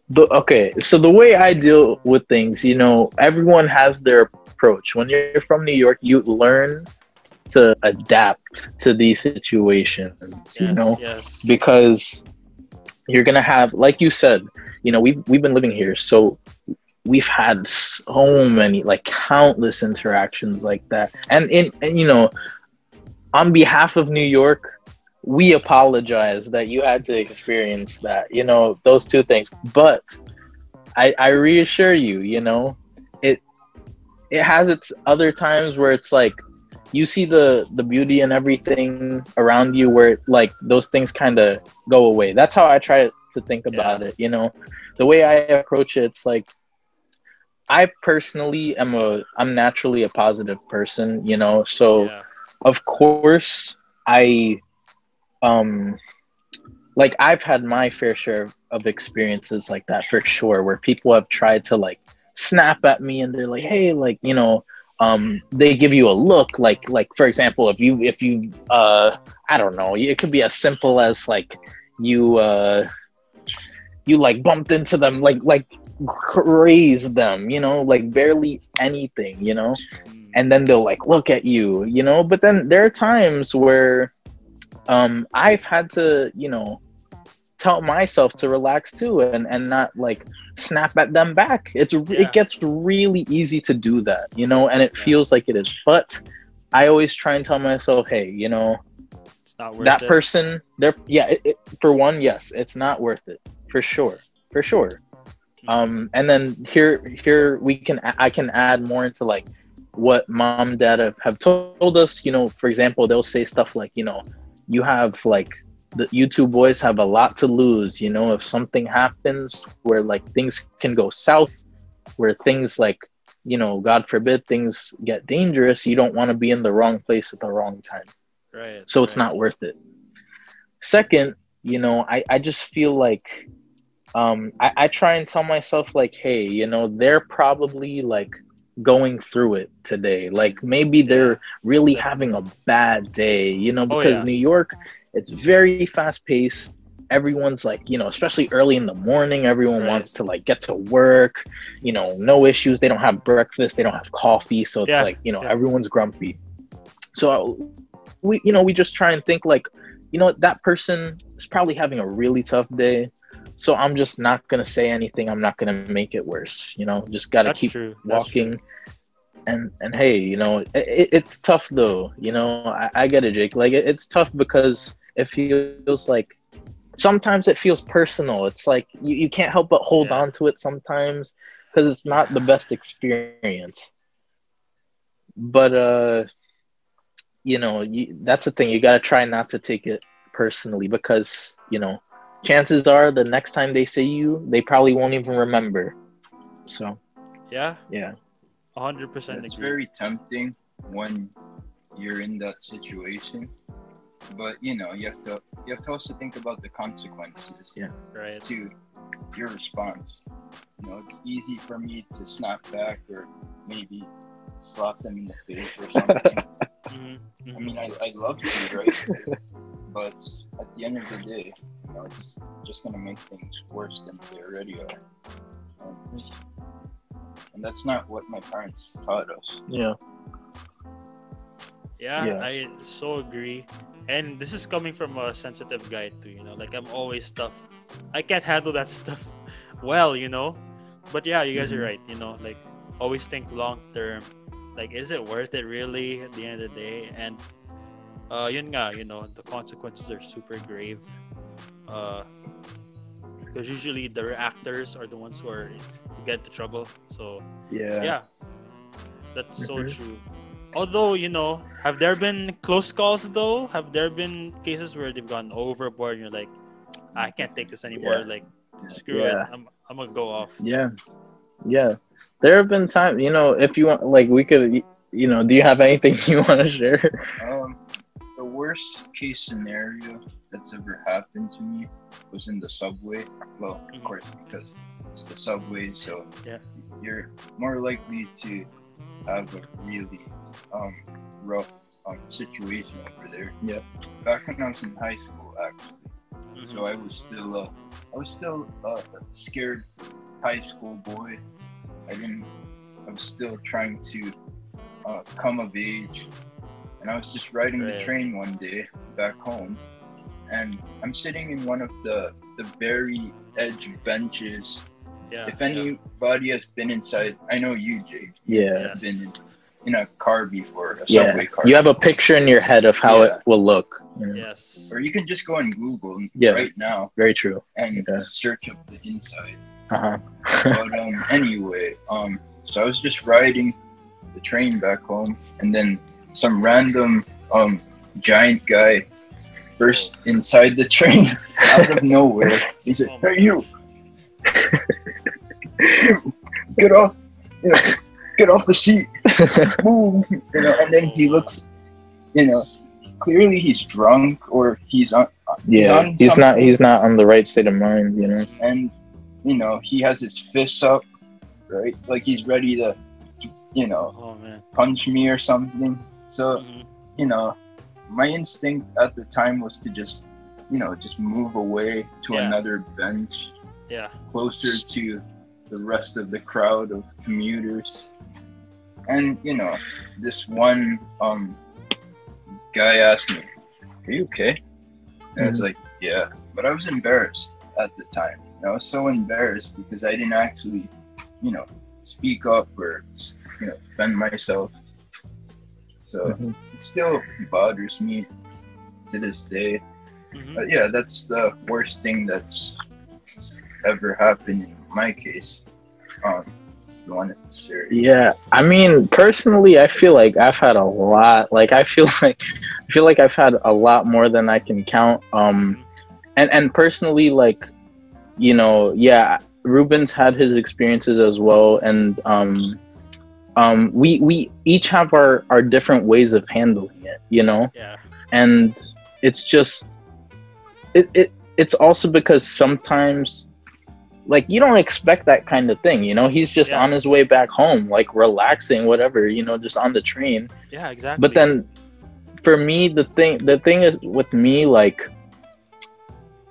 the okay, so the way I deal with things, you know, everyone has their approach. When you're from New York, you learn to adapt to these situations, you know, Yes. because you're gonna have, like you said, you know, we've we've been living here, so we've had so many, like countless interactions like that, and in and you know, on behalf of New York, we apologize that you had to experience that, you know, those two things. But I I reassure you, you know, it has its other times where it's like you see the the beauty and everything around you where like those things kind of go away. That's how i try to think about it you know? The way i approach it it's like i personally am a i'm naturally a positive person you know? So yeah. of course i um like i've had my fair share of experiences like that for sure where people have tried to like snap at me and they're like hey like you know um they give you a look like like for example if you if you uh i don't know it could be as simple as like you uh you like bumped into them like like grazed them you know like barely anything you know Mm. and then they'll like look at you you know but then there are times where um i've had to you know tell myself to relax too and and not like snap at them back. It's Yeah. it gets really easy to do that you know and it Yeah. feels like it is. But i always try and tell myself hey you know It's not worth that it. person they're yeah it, it, for one yes it's not worth it. For sure. For sure. Um and then here here we can i can add more into like what mom dad have, have told us. You know for example they'll say stuff like you know you have like the you two boys have a lot to lose you know if something happens where like things can go south where things like you know god forbid things get dangerous you don't want to be in the wrong place at the wrong time Right. so it's right. not worth it second you know i, I just feel like um I, I try and tell myself like hey you know they're probably like going through it today like maybe they're really having a bad day you know Oh, because yeah. new york it's very fast paced everyone's like you know especially early in the morning everyone Right. wants to like get to work you know no issues. They don't have breakfast. They don't have coffee. So it's Yeah, like you know yeah. everyone's grumpy. So we you know we just try and think like you know that person is probably having a really tough day. So i'm just not gonna say anything. I'm not gonna make it worse you know? Just gotta That's keep. Walking. And and hey you know it, it's tough though you know? I, I get it jake. Like it, it's tough because it feels like sometimes it feels personal it's like you, you can't help but hold Yeah. on to it sometimes because it's not the best experience but uh you know you, that's the thing you got to try not to take it personally because you know chances are the next time they see you they probably won't even remember so Yeah. yeah hundred percent It's agree. very tempting when you're in that situation, but you know you have to you have to also think about the consequences Yeah. right. to your response. You know, it's easy for me to snap back or maybe slap them in the face or something. Mhm, I mhm. mean, I, I'd love to, right? but at the end of the day, you know, it's just gonna make things worse than they already are. Um, And that's not what my parents taught us. Yeah. Yeah, Yeah. I so agree. And this is coming from a sensitive guy too, you know. Like I'm always tough. I can't handle that stuff well, you know. But yeah, you guys are Mhm. right, you know, like always think long term. Like is it worth it really at the end of the day? And uh yun nga, you know, the consequences are super grave. Uh because usually the reactors are the ones who are who get into trouble. So Yeah. yeah that's so Mhm. true although you know have there been close calls though have there been cases where they've gone overboard and you're like i can't take this anymore Yeah. like screw Yeah. it I'm, I'm gonna go off Yeah. Yeah. There have been times, you know, if you want, like, we could, you know, do you have anything you want to share? Um, the worst case scenario that's ever happened to me was in the subway. Well, of Mhm. course, because it's the subway, so Yeah. you're more likely to have a really um, rough um, situation over there. Yep. Back when I was in high school, actually, Mhm. so I was still, uh, I was still uh, a scared high school boy. I didn't. I was still trying to uh, come of age, and I was just riding the train one day back home, and I'm sitting in one of the the very edge benches. yeah if yeah. anybody has been inside, I know you, Jake. Yeah. Yes. Been in, in a car before, a Yeah. subway car. You have a picture in your head of how Yeah. it will look. Yeah. yes or you can just go on Google Yeah. right now Very true. and Okay. search up the inside. Uh-huh. but um anyway um so i was just riding the train back home and then some random um giant guy burst inside the train out of nowhere he said hey you you get off you know get off the seat move you know and then he looks you know clearly he's drunk or he's on he's yeah. on He's some- not he's not on the right state of mind, you know. and you know he has his fists up right like he's ready to you know oh man punch me or something so Mhm. you know my instinct at the time was to just you know just move away to Yeah. another bench yeah closer to the rest of the crowd of commuters. And you know this one um guy asked me are you okay? And I was like yeah but i was embarrassed at the time. I was so embarrassed because i didn't actually you know speak up or you know defend myself. So Mhm. it still bothers me to this day. Mhm. but yeah, that's the worst thing that's ever happened. in my case. Um, the one at Siri. Yeah, I mean, personally, I feel like I've had a lot. Like, I feel like I feel like I've had a lot more than I can count. Um, and and personally, like, you know, yeah, Ruben's had his experiences as well, and um, um, we we each have our our different ways of handling it. You know, yeah and it's just it, it it's also because sometimes like you don't expect that kind of thing you know? He's just Yeah. on his way back home like relaxing whatever you know just on the train. Yeah exactly. but then for me the thing the thing is with me like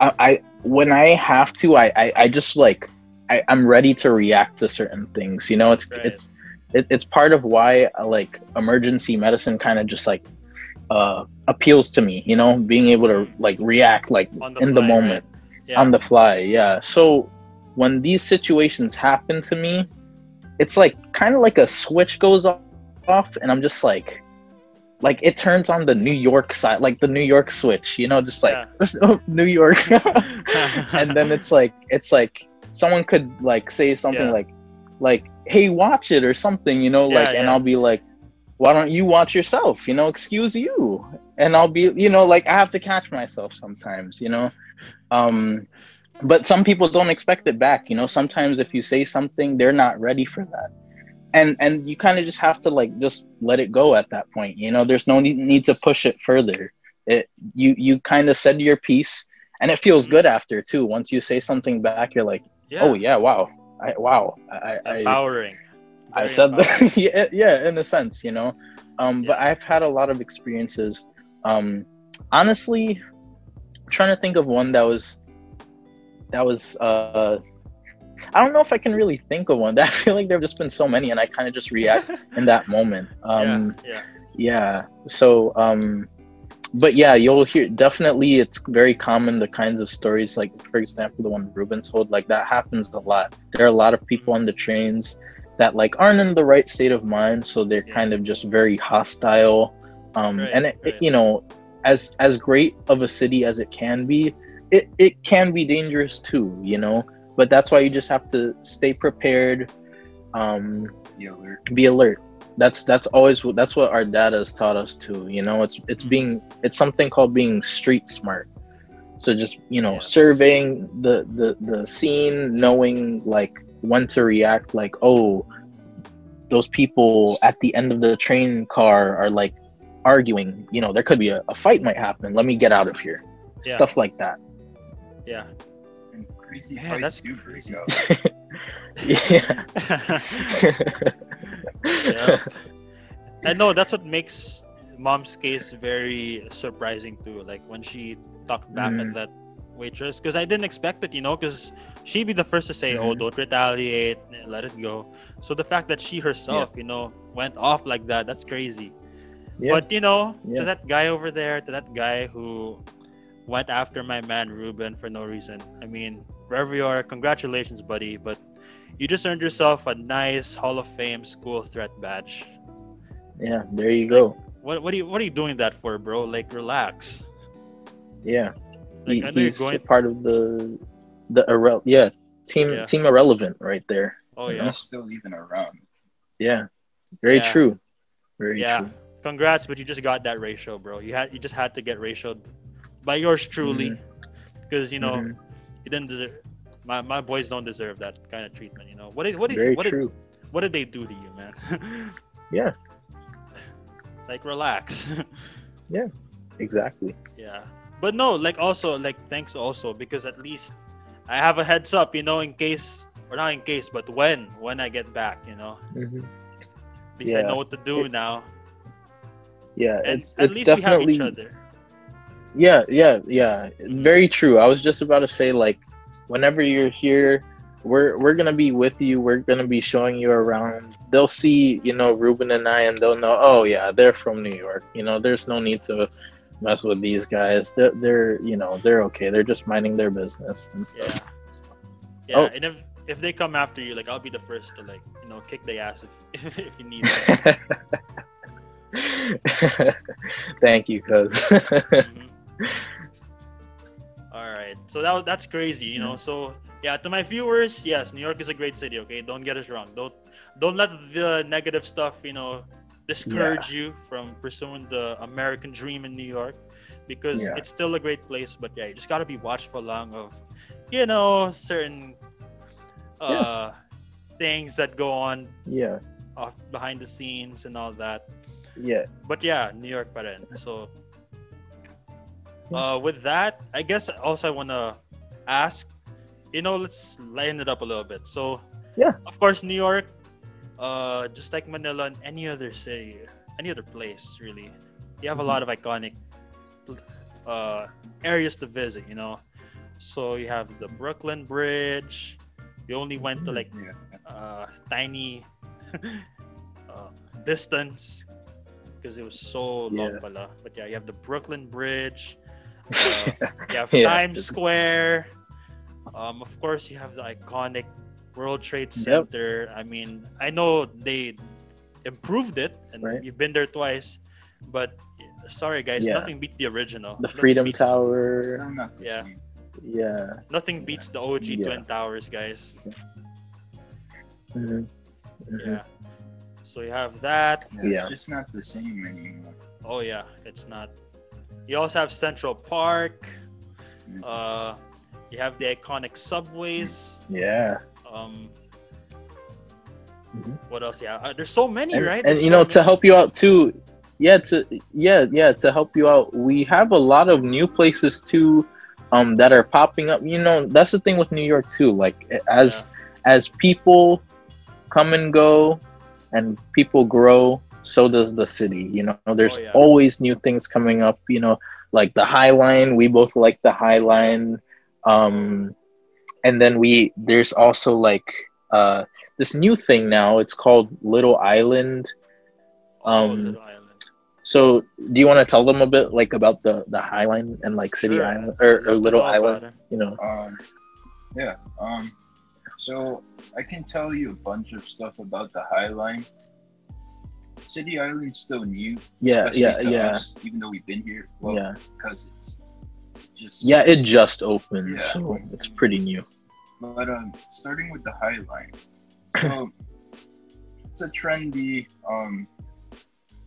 i, I when i have to I, I i just like I, i'm ready to react to certain things you know? It's Right. it's it, it's part of why uh, like emergency medicine kind of just like uh appeals to me you know? Being able to like react like the in the moment right? yeah. on the fly yeah. So when these situations happen to me it's like kind of like a switch goes off and i'm just like like it turns on the new york side like the new york switch you know just like new york. And then it's like it's like someone could like say something Yeah. like like hey watch it or something you know Yeah, like and i'll be like why don't you watch yourself you know excuse you? And i'll be you know like i have to catch myself sometimes you know? Um but some people don't expect it back you know? Sometimes if you say something they're not ready for that. And and you kind of just have to like just let it go at that point you know? There's no need, need to push it further. It you you kind of said your piece and it feels good after too. Once you say something back you're like yeah. Oh yeah wow. I wow. I i, empowering. I said empowering. that yeah, yeah in a sense you know? Um but i've had a lot of experiences. Um honestly I'm trying to think of one that was that was uh I don't know if I can really think of one. I feel like there've just been so many, and I kind of just react in that moment. Um, yeah, yeah. yeah. So, um, but yeah, you'll hear definitely. It's very common the kinds of stories, like for example, the one Ruben told. Like that happens a lot. There are a lot of people on the trains that like aren't in the right state of mind, so they're Yeah. kind of just very hostile. Um, Right, and it, it- you know, as as great of a city as it can be, it it can be dangerous too. You know, but that's why you just have to stay prepared. Um, The alert. be alert that's that's always what that's what our data has taught us to you know it's it's Mhm. being it's something called being street smart so just you know Yes. surveying the the the scene knowing like when to react like oh those people at the end of the train car are like arguing you know there could be a, a fight might happen let me get out of here Yeah. stuff like that yeah. And crazy Man, that's do crazy. yeah yeah. I know that's what makes mom's case very surprising too. Like when she talked back Mhm. at that waitress, because I didn't expect it, you know, because she'd be the first to say, "Oh, Mhm. don't retaliate, let it go." So the fact that she herself, you know, went off like that—that's crazy. yeah But you know, Yeah. to that guy over there, to that guy who went after my man Ruben for no reason. I mean, wherever you are, congratulations, buddy. But you just earned yourself a nice Hall of Fame school threat badge. yeah there you go What what are you what are you doing that for, bro? Like relax. yeah Like He- I know you're he's going. part of the the irre- yeah team Yeah. team irrelevant right there. oh And yeah, He's still even around. Yeah, very Yeah. true. Very yeah. true. Congrats, but you just got that ratio, bro. You had you just had to get ratioed by yours truly, because you know Mhm. you didn't deserve. My, my boys don't deserve that kind of treatment, you know. What did what did Very what did, what did they do to you, man? Yeah. like relax. Yeah, exactly. yeah. But no, like also like thanks also because at least I have a heads up, you know, in case or not in case, but when when I get back, you know. Mhm. At least I know what to do It- now. Yeah, And it's at it's least definitely we have each other. Yeah, yeah, yeah. Very true. I was just about to say like whenever you're here, we're we're gonna be with you. We're gonna be showing you around. They'll see, you know, Ruben and I, and they'll know. Oh yeah, they're from New York. You know, there's no need to mess with these guys. They're they're you know they're okay. They're just minding their business and stuff. Yeah. Yeah. Oh. And if if they come after you, like I'll be the first to like, you know, kick their ass if if you need it. Thank you, cuz. Mhm. All right. So that that's crazy, you know. So yeah, to my viewers, yes, New York is a great city. Okay, don't get us wrong. Don't don't let the negative stuff, you know, discourage you from pursuing the American dream in New York, because Yeah. it's still a great place. But yeah, you just gotta be watchful long of, you know, certain uh things that go on yeah, off behind the scenes and all that yeah. but yeah, New York pa rin. So uh with that, I guess also I wanna ask, you know, let's lighten it up a little bit. So Yeah. of course New York, uh just like Manila and any other city, any other place really, you have a lot of iconic uh areas to visit, you know. So you have the Brooklyn Bridge. You only went to like Yeah. uh, tiny uh, distance because it was so long Yeah. pala. But yeah, you have the Brooklyn Bridge. Uh, you have Yeah. Times Square. Um, of course, you have the iconic World Trade Yep. Center. I mean, I know they improved it, and Right. you've been there twice. But sorry, guys, Yeah. nothing beats the original. the Nothing Freedom beats- Tower. Not the Yeah. same. Yeah. Nothing beats the OG Yeah. Twin Towers, guys. Mhm. Mhm. Yeah. So you have that. Yeah, Yeah. It's just not the same anymore. Oh yeah, it's not. You also have Central Park. Uh, you have the iconic subways. Yeah. Um, Mhm. what else? Yeah, uh, there's so many, and, right? and There's you so know to help you out too yeah to yeah yeah to help you out we have a lot of new places too um that are popping up you know that's the thing with new york too like as as people come and go and people grow so does the city you know there's Oh, yeah. always new things coming up you know like the high line we both like the high line um and then we there's also like uh this new thing now. It's called Little Island. Oh, Um, Little Island. So, do you want to tell them a bit like about the the Highline and like City Sure. Island or, or Little Island? it. You know. Um, yeah. Um, so I can tell you a bunch of stuff about the High Line. City Island's still new. Yeah, yeah, yeah, us, even though we've been here. Well, yeah, because it's just yeah. It just opened, Yeah. so it's pretty new. But um, starting with the High Line, so it's a trendy. Um,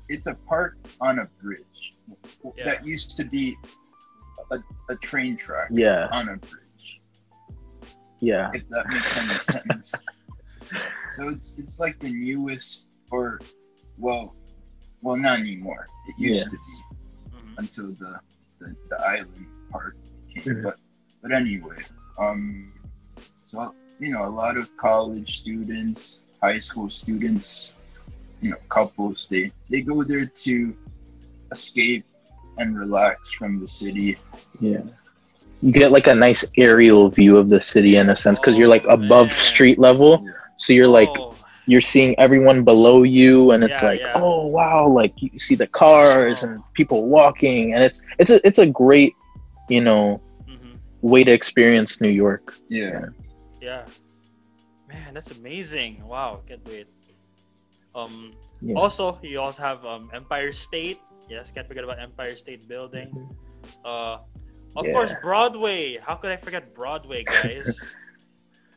it's a park on a bridge Yeah. that used to be a, a train track Yeah, on a bridge. yeah, If that makes any sense. So it's it's like the newest, or well, well not anymore. It used Yeah. to be Mhm. until the the, the island part came. Mhm. But but anyway, um, so you know, a lot of college students, high school students, you know, couples, they they go there to escape and relax from the city. yeah. You get like a nice aerial view of the city in a sense because you're like Oh, above man. street level, Yeah. so you're like Oh, you're seeing everyone below you and it's Yeah, like yeah. oh wow like you see the cars and people walking and it's it's a it's a great you know mhm. way to experience new york Yeah. Yeah. Man, that's amazing. Wow, can't wait. Um Yeah. also you also have um Empire State. Yes, can't forget about Empire State Building. Uh of Yeah. course Broadway. How could I forget Broadway, guys?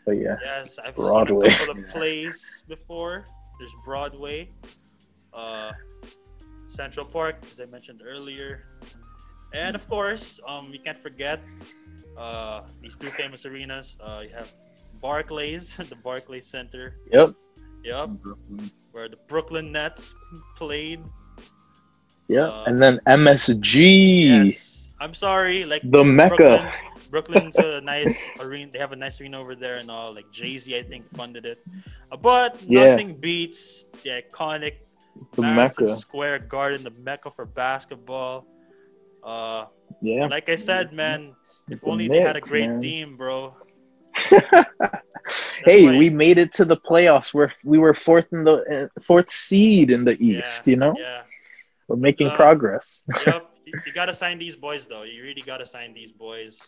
but yeah yes, I've Broadway. seen a couple of plays before. There's Broadway. Uh Central Park, as I mentioned earlier. And of course, um you can't forget uh these two famous arenas. Uh you have Barclays, the Barclays Center. yep Yep, where the Brooklyn Nets played. Yeah, Uh, and then msg Yes, I'm sorry, like the mecca Brooklyn, Brooklyn's a nice arena. They have a nice arena over there and all. Like Jay Z, I think, funded it. Uh, But Yeah. nothing beats the iconic the Madison mecca Square Garden, the mecca for basketball. Uh, yeah like I said, man, if The only they had a great man. team, bro. hey we made it to the playoffs we're we were fourth in the uh, fourth seed in the east Yeah, you know Yeah. we're making Uh, progress Yep. You, you gotta sign these boys, though. You really gotta sign these boys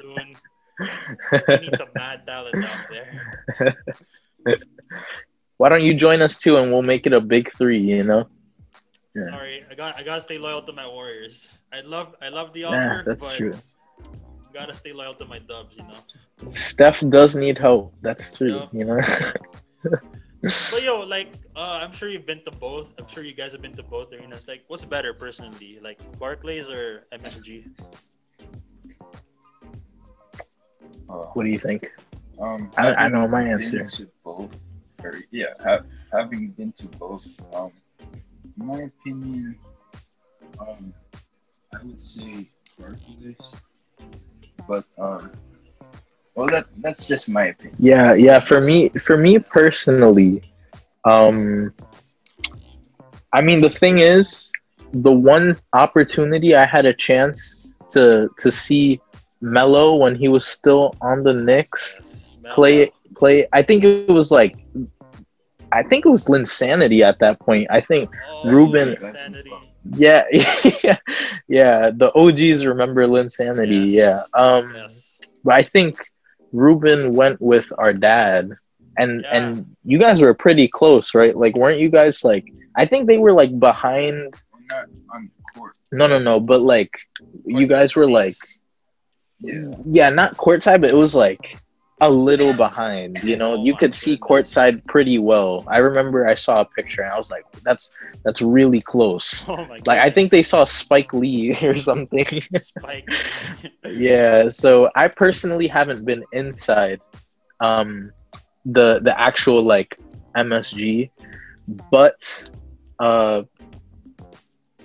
soon. We need some mad talent out there. why don't you join us too and we'll make it a big three you know Yeah. Sorry, I got I gotta stay loyal to my Warriors. I love I love the yeah offer, that's but true gotta stay loyal to my Dubs, you know. Steph does need help. That's true. Yeah. You know. But yo, like, uh, I'm sure you've been to both. I'm sure you guys have been to both arenas. Like, what's better personally, like Barclays or MSG? Uh, what do you think? Um, I- I know my answer. To both, or yeah, ha- having been to both, um, in my opinion, um, I would say Barclays, but um, well, that that's just my opinion. Yeah, yeah. For me, for me personally, um, I mean, the thing is, the one opportunity I had a chance to to see Melo when he was still on the Knicks Yes, Melo. play play. I think it was like, I think it was Linsanity at that point. I think Oh, Ruben- Insanity. Yeah, yeah, yeah. The OGs remember Linsanity. Yes. Yeah. Um, Yes. but I think Ruben went with our dad, and Yeah. and you guys were pretty close, right? Like, weren't you guys like? I think they were like behind. Not on court. No, no, no. But like, you guys were like, Yeah, yeah, not courtside, but it was like a little behind. You know, Oh you could see goodness. courtside pretty well. I remember I saw a picture and I was like, that's that's really close. Oh my Like, I think they saw Spike Lee or something. Spike. yeah so i personally haven't been inside um the the actual like msg but uh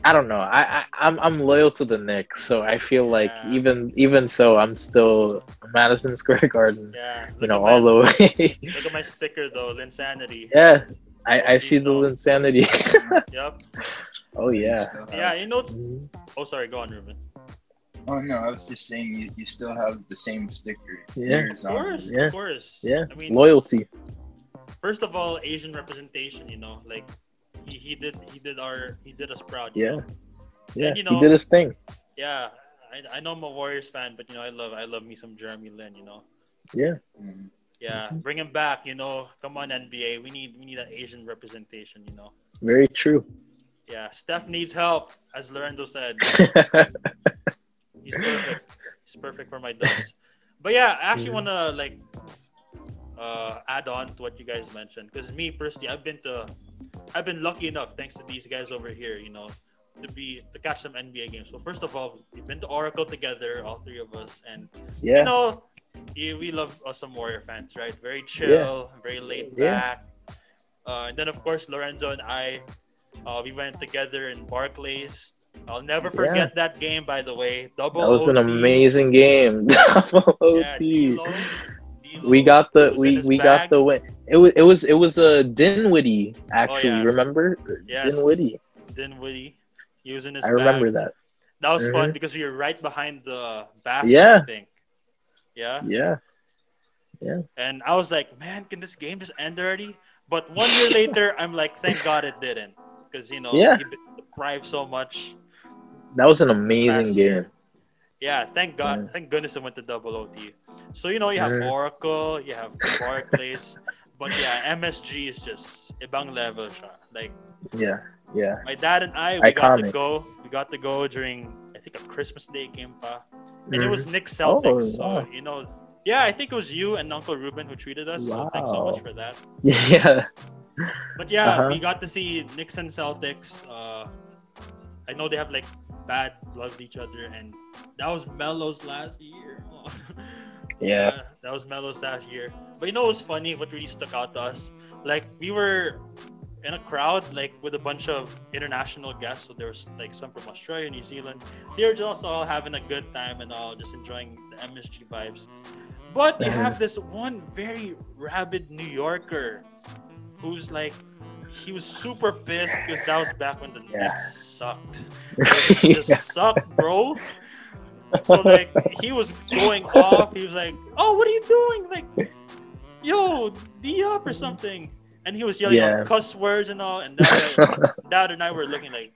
i don't know i, I i'm i'm loyal to the Knicks, so i feel like Yeah. even even so i'm still madison square garden Yeah. you know all my, the way Look at my sticker though, Linsanity. yeah i i see the zone. insanity Yep. oh yeah Yeah, you know. it's- Mhm. Oh, sorry. Go on, Ruben. Oh no, I was just saying you, you still have the same sticker. Yeah. years Of course, Yeah. of course. Yeah. I mean, Loyalty. first of all, Asian representation. You know, like he, he did he did our he did us proud. Yeah. Yeah. you know- he did his thing. Yeah. I, I know I'm a Warriors fan, but you know I love I love me some Jeremy Lin. You know. Yeah. Yeah, bring him back. You know, come on NBA. We need we need that Asian representation. You know. Very true. Yeah, Steph needs help, as Lorenzo said. He's perfect. He's perfect for my Dubs. But yeah, I actually Mhm. wanna like uh, add on to what you guys mentioned because me personally, I've been to, I've been lucky enough thanks to these guys over here, you know, to be to catch some NBA games. So first of all, we've been to Oracle together, all three of us, and yeah. you know, we love us some Warrior fans, right? Very chill, very laid Yeah. back. Uh, and then of course Lorenzo and I, uh, we went together in Barclays. I'll never Yeah. forget that game, by the way. Double. that was an amazing game. Double Yeah, OT. D'Lo- we got the we we bag. got the win. It was it was it was a uh, Dinwiddie actually. Oh, yeah. Remember Yes. Dinwiddie? Dinwiddie. He was in his I remember that. That was fun Mhm. because we were right behind the basket. Yeah. I think. Yeah. Yeah. Yeah. And I was like, man, can this game just end already? But one year later, I'm like, thank God it didn't, because you know, Yeah. deprived so much. That was an amazing game. year. Yeah, thank God, thank goodness it went to double OT. So you know, you have. Oracle, you have Barclays, but yeah, MSG is just ibang level siya. Like Yeah. Yeah. my dad and I, we got to go. We got to go during I think a Christmas Day game pa. And it Mhm. was Knicks Celtics. Oh, wow. So, you know, yeah, I think it was you and Uncle Ruben who treated us. So thanks so much for that. Yeah. But yeah, Uh-huh. we got to see Knicks and Celtics. Uh, I know they have like bad loved each other, and that was Melo's last year. Yeah. that was Melo's last year. But you know what's funny? What really stuck out to us? Like we were in a crowd, like with a bunch of international guests. So there was like some from Australia, New Zealand. They were just all having a good time and all, just enjoying the MSG vibes. But you Uh-huh. have this one very rabid New Yorker who's like he was super pissed because that was back when the Yeah. Knicks sucked. Just yeah. sucked, bro. So like he was going off. He was like, "Oh, what are you doing? Like, yo, D up or something." And he was yelling Yeah. out cuss words and all. And Dad, Dad and I were looking like,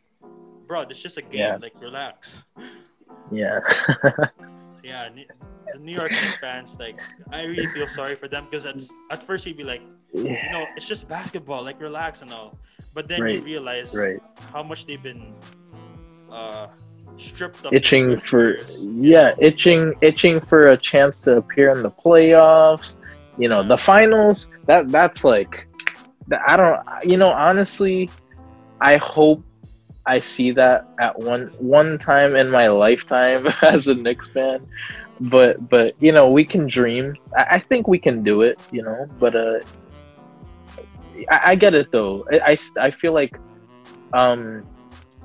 "Bro, it's just a game. Yeah. Like, relax." yeah. Yeah, the New York Knicks fans, like, I really feel sorry for them because at at first you'd be like, you know, it's just basketball, like relax and all. But then you realize right. how much they've been uh, stripped of. Itching for yeah, itching itching for a chance to appear in the playoffs. You know, the finals. That that's like, I don't. You know, honestly, I hope I see that at one one time in my lifetime as a Knicks fan. But but you know, we can dream. I, I think we can do it. You know, but uh, I, I get it though. I I feel like um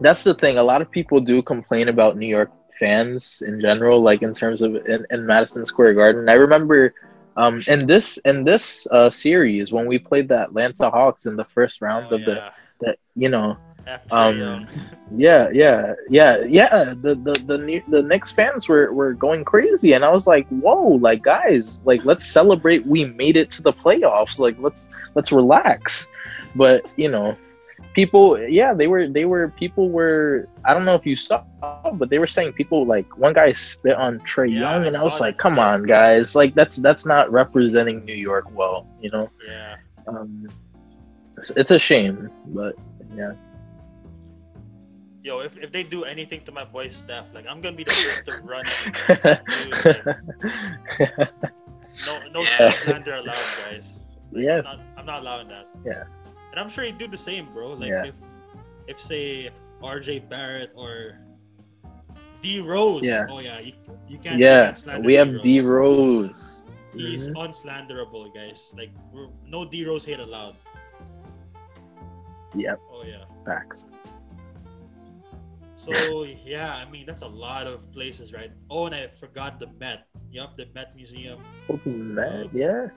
that's the thing. A lot of people do complain about New York fans in general, like in terms of in, in Madison Square Garden. I remember um, in this in this uh, series when we played the Atlanta Hawks in the first round Oh, of the yeah. that you know After um, yeah yeah yeah yeah. The the the New- the Knicks fans were were going crazy and I was like whoa like guys like let's celebrate we made it to the playoffs. Like let's let's relax. But you know people yeah they were they were people were I don't know if you saw but they were saying people like one guy spit on Trae Yeah, Young I and I was like come on guys. Like that's that's not representing New York well you know? Yeah. um it's, it's a shame but yeah Yo, if, if they do anything to my boy Steph, like I'm gonna be the first to run it. Dude, like, no no Yeah. slander allowed, guys. Like, Yeah. I'm not, I'm not allowing that. Yeah. And I'm sure he'd do the same, bro. Like Yeah. if if say RJ Barrett or D Rose. Yeah. Oh yeah, you, you can't. yeah can't we have D D-Rose. Rose He's Mhm. unslanderable, guys. Like we're, no D Rose hate allowed. Yep. Oh yeah. facts So yeah, I mean that's a lot of places, right? Oh, and I forgot the Met. Yup, the Met Museum. Oh, man, yeah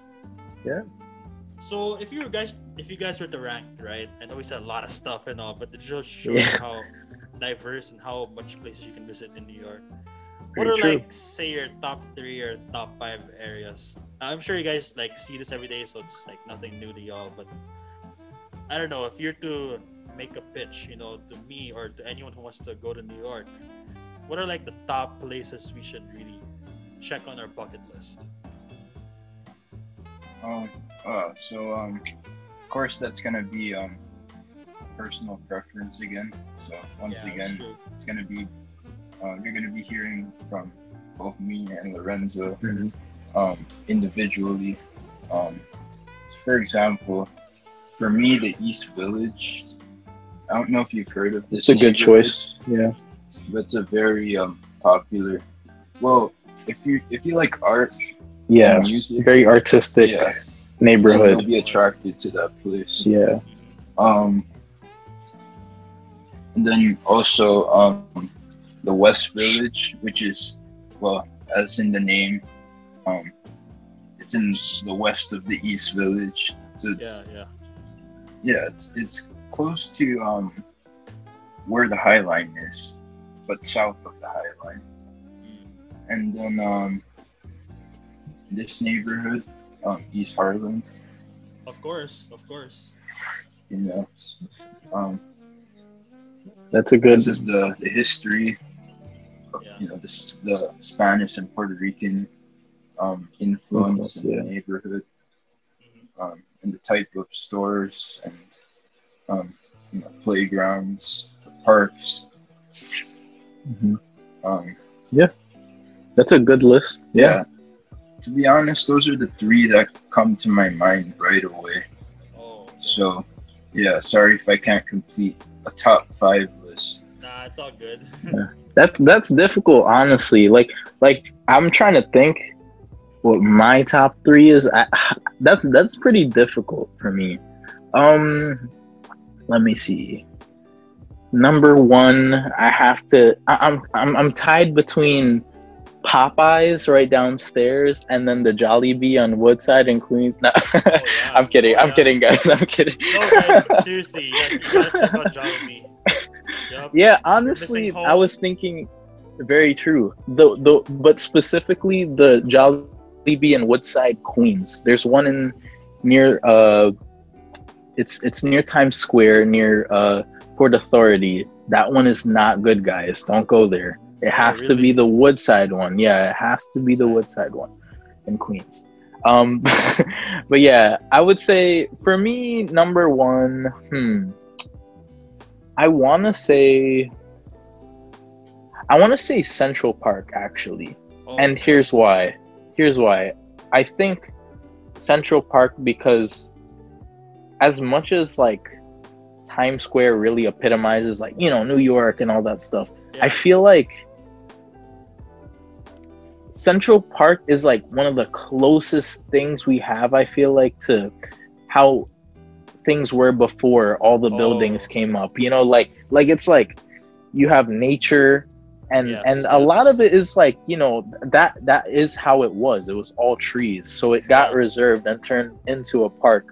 yeah. So if you guys, if you guys were to rank, right? I know we said a lot of stuff and all, but it just shows Yeah. how diverse and how much places you can visit in New York. what are true. like say your top three or top five areas? I'm sure you guys like see this every day, so it's like nothing new to y'all. But I don't know if you're to make a pitch, you know, to me or to anyone who wants to go to New York. What are like the top places we should really check on our bucket list? Um, uh, so um, of course that's gonna be um, personal preference again. So once Yeah, again, it's gonna be uh, you're gonna be hearing from both me and Lorenzo Mhm. um, individually. Um, for example, for me, the East Village. I don't know if you've heard of this. It's a good neighborhood, choice. Yeah. but it's a very um, popular. Well, if you if you like art, Yeah. and music, Very artistic yeah, neighborhood. you'll be attracted to that place. Yeah. Um, and then also um, the West Village, which is well, as in the name, um, it's in the west of the East Village. So it's Yeah, yeah. yeah, it's it's close to um where the High Line is, but south of the High Line. And then um this neighborhood, um, East Harlem, Of course, of course. you know. Um That's a good. because of the, the history of, Yeah. you know this the Spanish and Puerto Rican um influence Influence, in yeah. the neighborhood Mhm. um and the type of stores and um you know playgrounds parks Mhm. um yeah, That's a good list. Yeah. to be honest those are the three that come to my mind right away Oh, so yeah sorry if I can't complete a top five list nah, it's all good. That's that's difficult, honestly. Like like I'm trying to think what my top three is. I, that's that's pretty difficult for me. Um, let me see. Number one, I have to. I, I'm I'm I'm tied between Popeyes right downstairs and then the Jollibee on Woodside in Queens. No, Oh, yeah. I'm kidding. Oh, I'm yeah. kidding, guys. I'm kidding. No, guys, seriously, you gotta, you gotta check out Jollibee. Yup. Yeah, honestly, I was thinking very true. The the but specifically the Jollibee in Woodside, Queens. There's one in near uh it's it's near Times Square near uh Port Authority. That one is not good, guys. Don't go there. It has to be the Woodside one. Yeah, it has to be the Woodside one in Queens. Um but yeah, I would say for me number 1, hmm I want to say I want to say Central Park actually. Oh, And here's why. Here's why. I think Central Park because as much as like Times Square really epitomizes like, you know, New York and all that stuff. yeah. I feel like Central Park is like one of the closest things we have, I feel like, to how things were before all the oh. buildings Oh. came up. You know, like like it's like you have nature and Yes, and a lot of it is like, you know, that that is how it was. It was all trees. So it got Yeah. reserved and turned into a park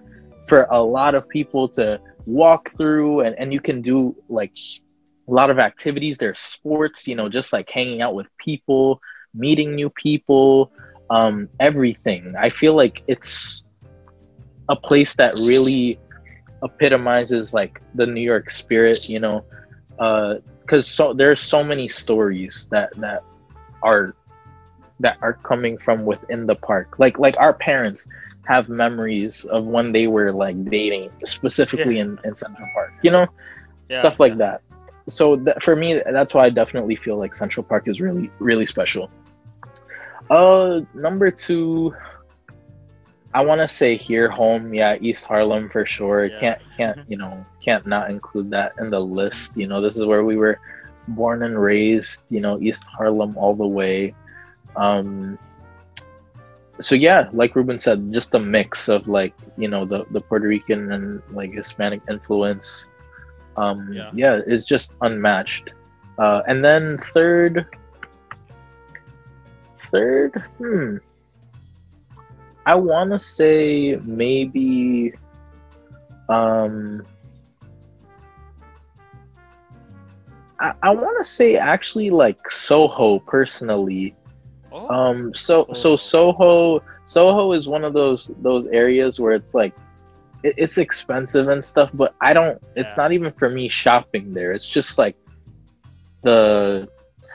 for a lot of people to walk through and, and you can do like a lot of activities. There's sports you know just like hanging out with people meeting new people um everything. I feel like it's a place that really epitomizes like the new york spirit you know uh because so there's so many stories that that are that are coming from within the park. Like like our parents have memories of when they were like dating specifically Yeah. in, in central park you know yeah, stuff like yeah. that. So that, for me, that's why I definitely feel like Central Park is really, really special. Uh, number two, I want to say here home, yeah, East Harlem for sure. Can't, can't, you know, can't not include that in the list. You know, this is where we were born and raised. You know, East Harlem all the way. Um, so yeah, like Ruben said, just a mix of like you know the the Puerto Rican and like Hispanic influence. Um, Yeah. yeah. it's just unmatched. Uh, and then third, third, hmm, I want to say maybe, um, I, I want to say actually like Soho personally. Oh, Um, so so Soho Soho is one of those those areas where it's like it, it's expensive and stuff, but I don't. It's not even for me shopping there. It's just like the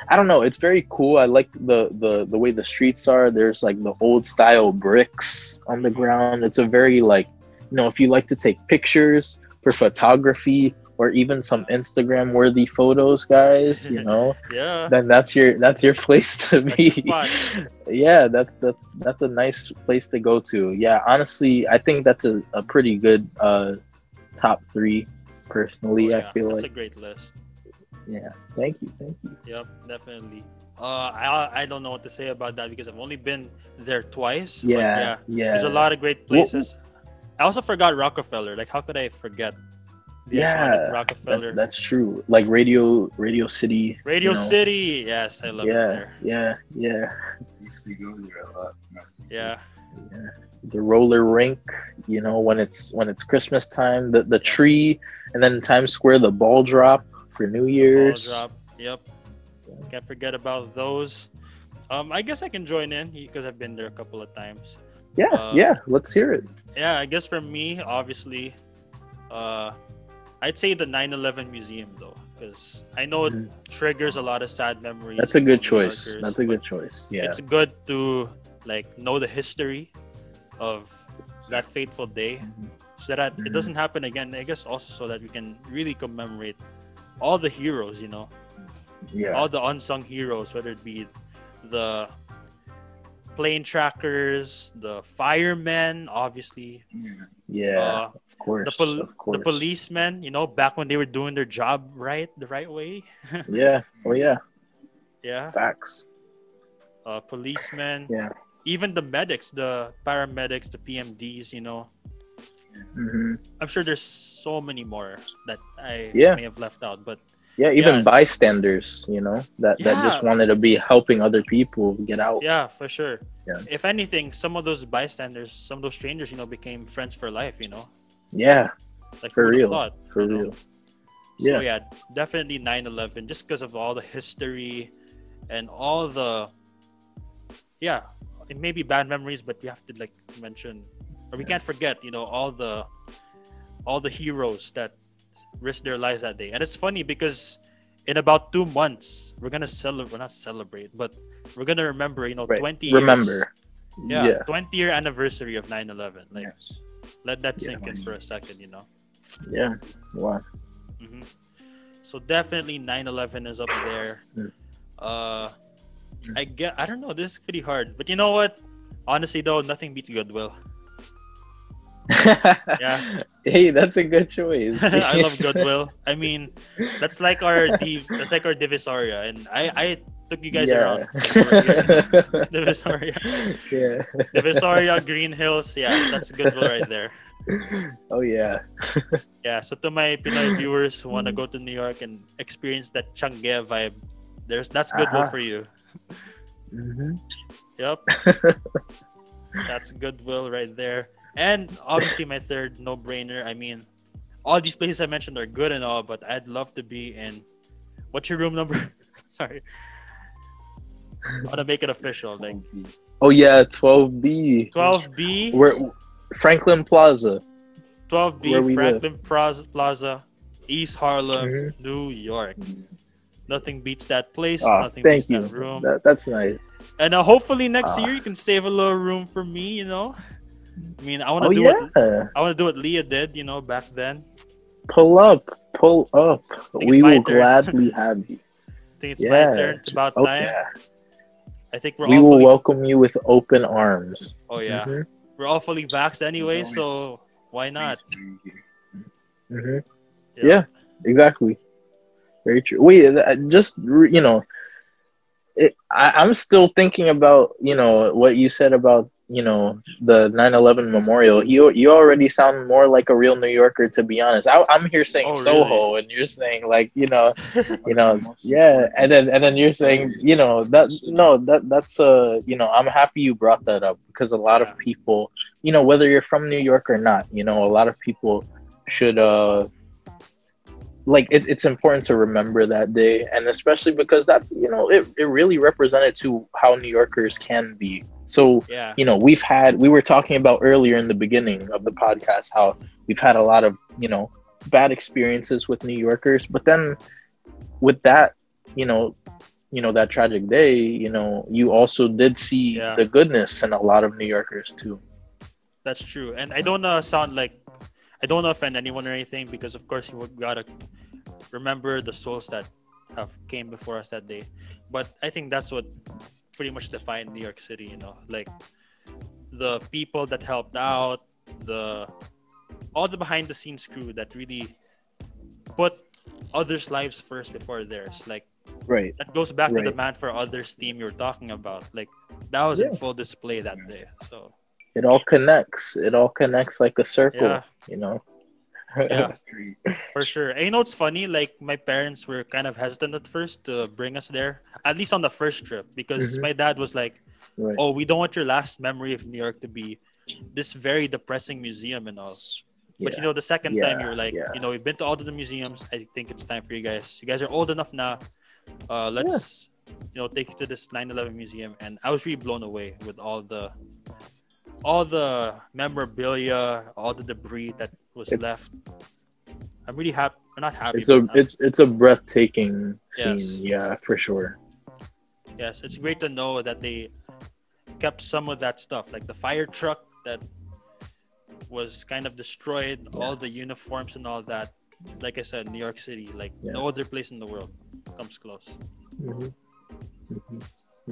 I don't know. It's very cool. I like the the the way the streets are. There's like the old style bricks on the ground. It's a very like you know if you like to take pictures for photography or even some Instagram worthy photos, guys. You know yeah. then that's your that's your place to be. spot. yeah, that's that's that's a nice place to go to. Yeah, honestly, I think that's a, a pretty good uh top three. Personally, Oh, I feel that's like that's a great list. yeah. Thank you, thank you. Yep, definitely. Uh, I I don't know what to say about that because I've only been there twice. but Yeah, yeah. yeah, There's a lot of great Well- places. I also forgot Rockefeller. Like, how could I forget Yeah, iconic Rockefeller? That's, that's true. Like Radio Radio City. Radio you know. City. Yes, I love it Yeah, there. yeah, yeah, I used to go there a lot. when I was a kid. Yeah. yeah. The roller rink, you know, when it's when it's Christmas time, the the tree, and then Times Square, the ball drop for New Year's. Ball Year's. drop. Yep. Can't forget about those. Um, I guess I can join in because I've been there a couple of times. Yeah, Uh, yeah. Let's hear it. Yeah, I guess for me, obviously, uh, I'd say the 9/11 museum though, because I know it Mhm. triggers a lot of sad memories. That's a good choice. Yorkers, That's a good choice. Yeah. It's good to like know the history of that fateful day, so that it Mhm. doesn't happen again. I guess also so that we can really commemorate all the heroes. You know, Yeah. all the unsung heroes, whether it be the plane trackers, the firemen, obviously, Yeah. Yeah. uh, course. the, pol- course. the policemen, you know, back when they were doing their job right, the right way. Yeah. Oh yeah. yeah, Facts. uh, policemen, Yeah. even the medics, the paramedics, the PMDs, you know. hmm I'm sure there's so many more that I Yeah. may have left out, but Yeah. Even Yeah. bystanders, you know, that that just wanted to be helping other people get out. yeah, for sure. Yeah. If anything, some of those bystanders, some of those strangers, you know, became friends for life, you know. Yeah. Like For real. thought, For you know? real. So Yeah. yeah, definitely 9/11 just because of all the history and all the yeah, it may be bad memories but we have to like mention or we can't forget, you know, all the all the heroes that risked their lives that day. And it's funny because in about 2 months we're going to celebrate, not celebrate, but we're going to remember, you know, Right. 20 years. Remember. Yeah, Yeah. 20 year anniversary of 9/11. Like Yes. Let that Yeah. sink in for a second, you know. Yeah. Wow. hmm So definitely 9/11 is up there. Mm. Uh, I get. I don't know. This is pretty hard, but you know what? Honestly, though, nothing beats Goodwill. Yeah. Hey, that's a good choice. I love Goodwill. I mean, that's like our div- that's like our Divisoria, and I I took you guys around. Divisoria, yeah. Divisoria, Green Hills. Yeah, that's Goodwill right there. Oh yeah. Yeah. So to my Pinoy viewers who want to go to New York and experience that tiangge vibe, there's that's Goodwill Uh-huh. for you. hmm Yep. That's Goodwill right there. And obviously my third no brainer. I mean, all these places I mentioned are good and all, but I'd love to be in what's your room number? Sorry. I want to make it official. Like Oh yeah, 12B. 12B, We're Franklin Plaza. 12B, Franklin Plaza, Plaza, East Harlem, Mhm. New York. Nothing beats that place. Oh, Nothing thank beats you. that room. That, that's nice. And uh, hopefully next Ah. year you can save a little room for me. You know, I mean, I want to Oh do what. I want to do what Leah did. You know, back then. Pull up. Pull up. We will turn. gladly have you. I think it's Yeah. my turn. It's about Oh time. yeah. I think we're We all will fully, welcome you with open arms. Oh yeah, Mhm. we're all fully vaxxed anyway, so why not? Thanks for being here. Mhm. Yeah, exactly. Very true. Wait, uh, just you know, it, I, I'm still thinking about you know what you said about you know the 9/11 memorial. You you already sound more like a real New Yorker, to be honest. I, I'm here saying Oh, really? Soho, and you're saying like you know you know yeah, and then and then you're saying you know that no that that's uh you know I'm happy you brought that up because a lot of people you know whether you're from New York or not, you know a lot of people should uh like it, it's important to remember that day and especially because that's you know it, it really represented to how new yorkers can be so Yeah. you know we've had we were talking about earlier in the beginning of the podcast how we've had a lot of you know bad experiences with new yorkers but then with that you know you know that tragic day you know you also did see Yeah. the goodness in a lot of new yorkers too That's true. And I don't uh, sound like I don't offend anyone or anything because of course you gotta remember the souls that have came before us that day. But I think that's what pretty much defined New York City, you know, like the people that helped out, the all the behind the scenes crew that really put others' lives first before theirs. Like right that goes back to the man for others theme you're talking about. Like that was in full display that day. So it all connects it all connects like a circle yeah. you know Yeah. For sure. And you know, it's funny. Like my parents were kind of hesitant at first to bring us there, at least on the first trip, because Mhm. my dad was like, right "Oh, we don't want your last memory of New York to be this very depressing museum and all." But you know, the second time you're like, yeah. you know, we've been to all of the museums. I think it's time for you guys. You guys are old enough now. Uh, let's, you know, take you to this 9/11 museum. And I was really blown away with all the, all the memorabilia, all the debris that was It's- left. I'm really happy. I'm not happy. it's a it's it's a breathtaking Yes. scene yeah for sure Yes, it's great to know that they kept some of that stuff, like the fire truck that was kind of destroyed, all the uniforms and all that. Like I said, New York City, like Yeah. no other place in the world comes close. Mhm. Mhm.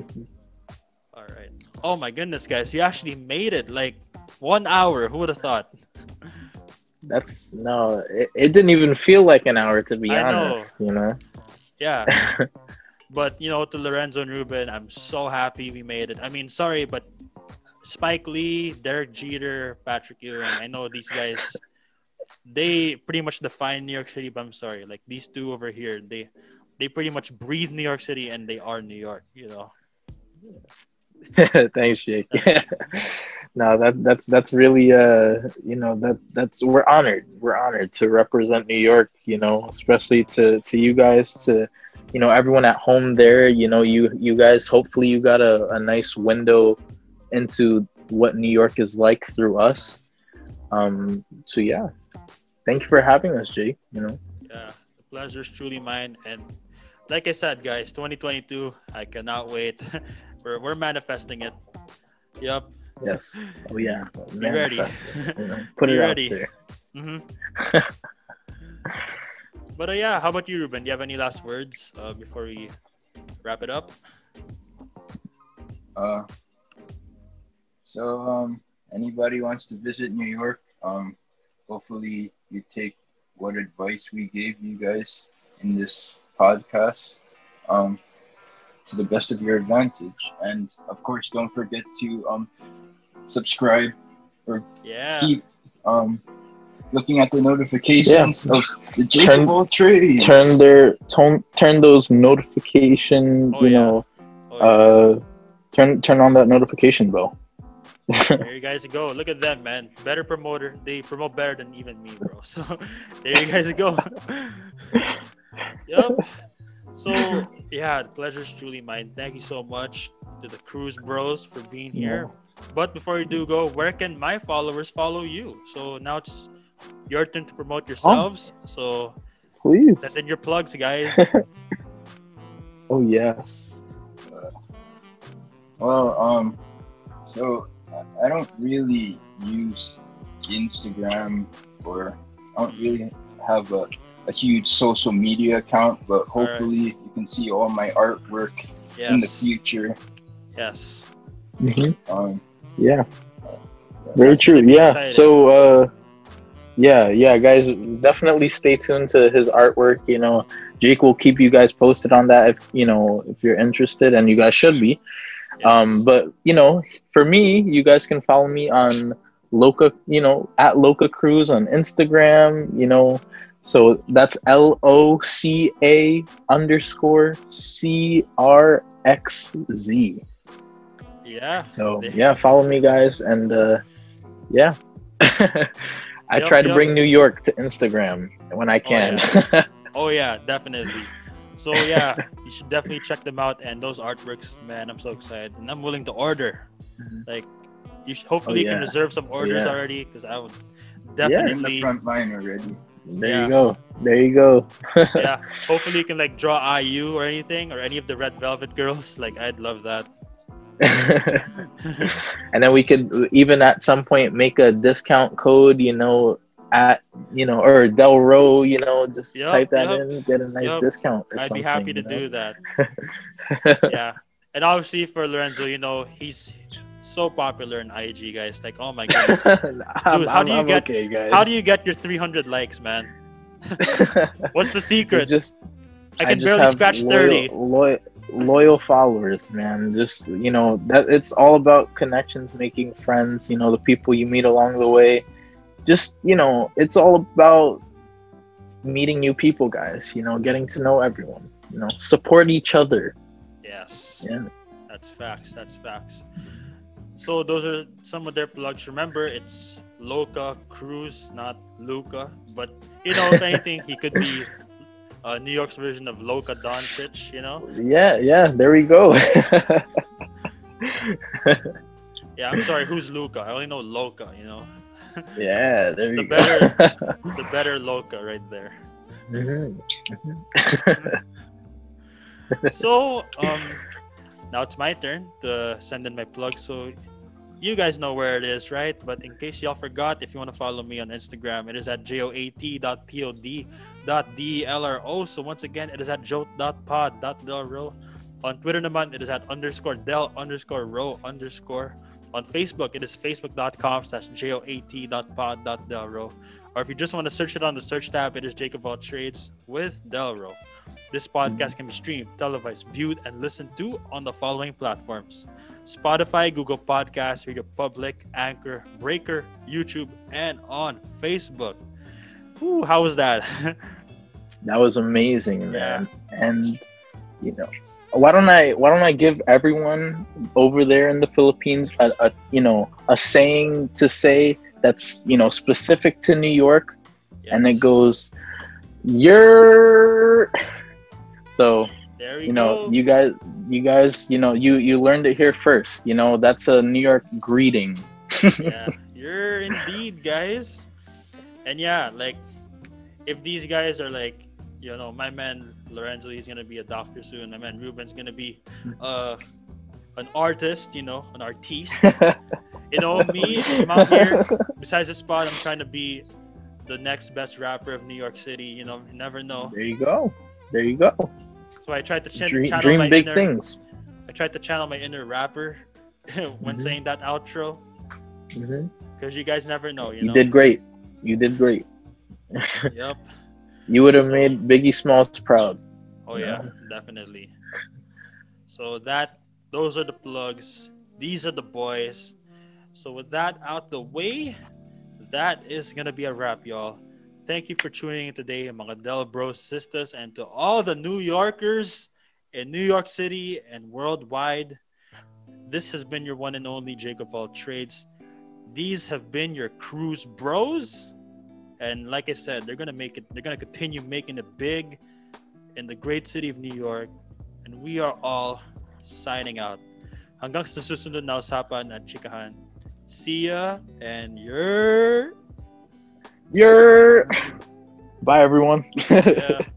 Mhm. All right. Oh my goodness, guys, you actually made it. Like one hour. Who would have thought? That's no it, it didn't even feel like an hour to be I know. honest you know Yeah. but you know, to Lorenzo and Ruben, I'm so happy we made it. I mean, sorry, but Spike Lee, Derek Jeter, Patrick Ewing, I know these guys they pretty much define New York City, but I'm sorry. Like these two over here, they they pretty much breathe New York City and they are New York, you know. Thanks, Jake. no, that that's that's really uh you know that that's we're honored. We're honored to represent New York, you know, especially to to you guys to you know everyone at home there, you know, you you guys hopefully you got a, a nice window into what New York is like through us. Um so yeah. Thank you for having us, jay you know. Yeah, the pleasure is truly mine. And like I said, guys, 2022, I cannot wait. we're, we're manifesting it. Yup. Yes. Oh yeah. Be ready. Manifest it. Put Be it ready. out there. hmm but uh, yeah, how about you, Ruben? Do you have any last words uh, before we wrap it up? Uh, so um, anybody wants to visit New York, um, hopefully you take what advice we gave you guys in this podcast, um, to the best of your advantage, and of course, don't forget to um, subscribe or Yeah. keep um, looking at the notifications of the Turn- Jacob trades. turn their turn turn those notification Oh, you yeah. know Oh, yeah. uh turn turn on that notification bell there you guys go. Look at them, man. Better promoter. They promote better than even me, bro. So there you guys go. yep. So yeah, the pleasure's truly mine. Thank you so much to the Cruz Bros for being here. But before you do go, where can my followers follow you? So now it's your turn to promote yourselves. So please send in your plugs, guys. oh yes Well, um, so I don't really use Instagram or I don't really have a, a huge social media account, but hopefully you can see all my artwork in the future. Yes. Mhm. Um, yeah very That's true yeah exciting. so uh yeah yeah guys definitely stay tuned to his artwork you know jake will keep you guys posted on that if you know if you're interested and you guys should be Yes. Um, but you know, for me, you guys can follow me on Loca, you know, at Loca Cruz on Instagram, you know. So that's L O C A underscore C R X Z. yeah. So yeah, follow me guys and uh yeah. I Yup, try to yup. bring New York to Instagram when I can. Oh yeah, definitely. So yeah, you should definitely check them out. And those artworks, man, I'm so excited, and I'm willing to order. Mhm. Like, you should, hopefully you can reserve some orders Yeah. already because I would definitely yeah, In the definitely. front line already. There Yeah. you go. There you go. yeah, hopefully you can like draw IU or anything or any of the Red Velvet girls. Like, I'd love that. and then we could even at some point make a discount code, you know, at you know, or Delro, you know, just Yup, type that yup, in, get a nice yup. discount. Or I'd be happy to you do that. Yeah, and obviously for Lorenzo, you know, he's so popular in IG, guys. Like, oh my I'm- Dude, how do you I'm get- okay, guys? how do you get your 300 likes, man? What's the secret? just I can just barely scratch loyal, 30. Loyal, loyal followers, man. Just you know that it's all about connections, making friends. You know the people you meet along the way. Just you know, it's all about meeting new people, guys. You know, getting to know everyone. You know, support each other. Yes. Yeah. That's facts. That's facts. So those are some of their plugs. Remember, it's Loca Cruz, not Luka. But you know, if anything, he could be uh, New York's version of Luka Doncic. You know? Yeah, yeah. There we go. Yeah. I'm sorry. Who's Luka? I only know Loca. You know, yeah, there The you better- go. the better Loca right there. So um, now it's my turn to send in my plug. So you guys know where it is, right? But in case y'all forgot, if you want to follow me on Instagram, it is at joat.pod.delro. So once again, it is at joat.pod.delro. On Twitter naman, it is at underscore del underscore ro underscore. On Facebook, it is facebook.com slash joat.pod.delro. Or if you just want to search it on the search tab, it is Jake of All Trades with Delro. This podcast can be streamed, televised, viewed, and listened to on the following platforms Spotify, Google Podcasts, Radio Public, Anchor, Breaker, YouTube, and on Facebook. Ooh, how was that? That was amazing, Yeah. man. And you know, why don't I why don't I give everyone over there in the Philippines a, a you know a saying to say that's you know specific to New York, and it goes, "You're." So there we you know go. you guys you guys you know you you learned it here first. You know that's a New York greeting. yeah, you're indeed, guys. And yeah, like if these guys are like, you know, my man Lorenzo, he's gonna be a doctor soon. My man Ruben's gonna be uh an artist, you know, an artiste. You know, me, I'm out here. Besides the spot, I'm trying to be the next best rapper of New York City. You know, you never know. There you go. There you go. So I tried to ch- Dream, channel dream my big inner. things. I tried to channel my inner rapper when Mhm. saying that outro because you guys never know. You, You know. did great. You did great. Yep. You would have So- made Biggie Smalls proud. Oh Yeah. yeah, definitely. So that those are the plugs. These are the boys. So with that out the way, that is gonna be a wrap, y'all. Thank you for tuning in today, mga Del Bros sisters, and to all the New Yorkers in New York City and worldwide. This has been your one and only Jake of all trades. These have been your Cruz bros. And like I said, they're gonna make it, they're gonna continue making it big in the great city of New York. And we are all signing out. Hanggang sa susunod na usapan at chikahan. See ya and you're you're. Bye, everyone. Yeah.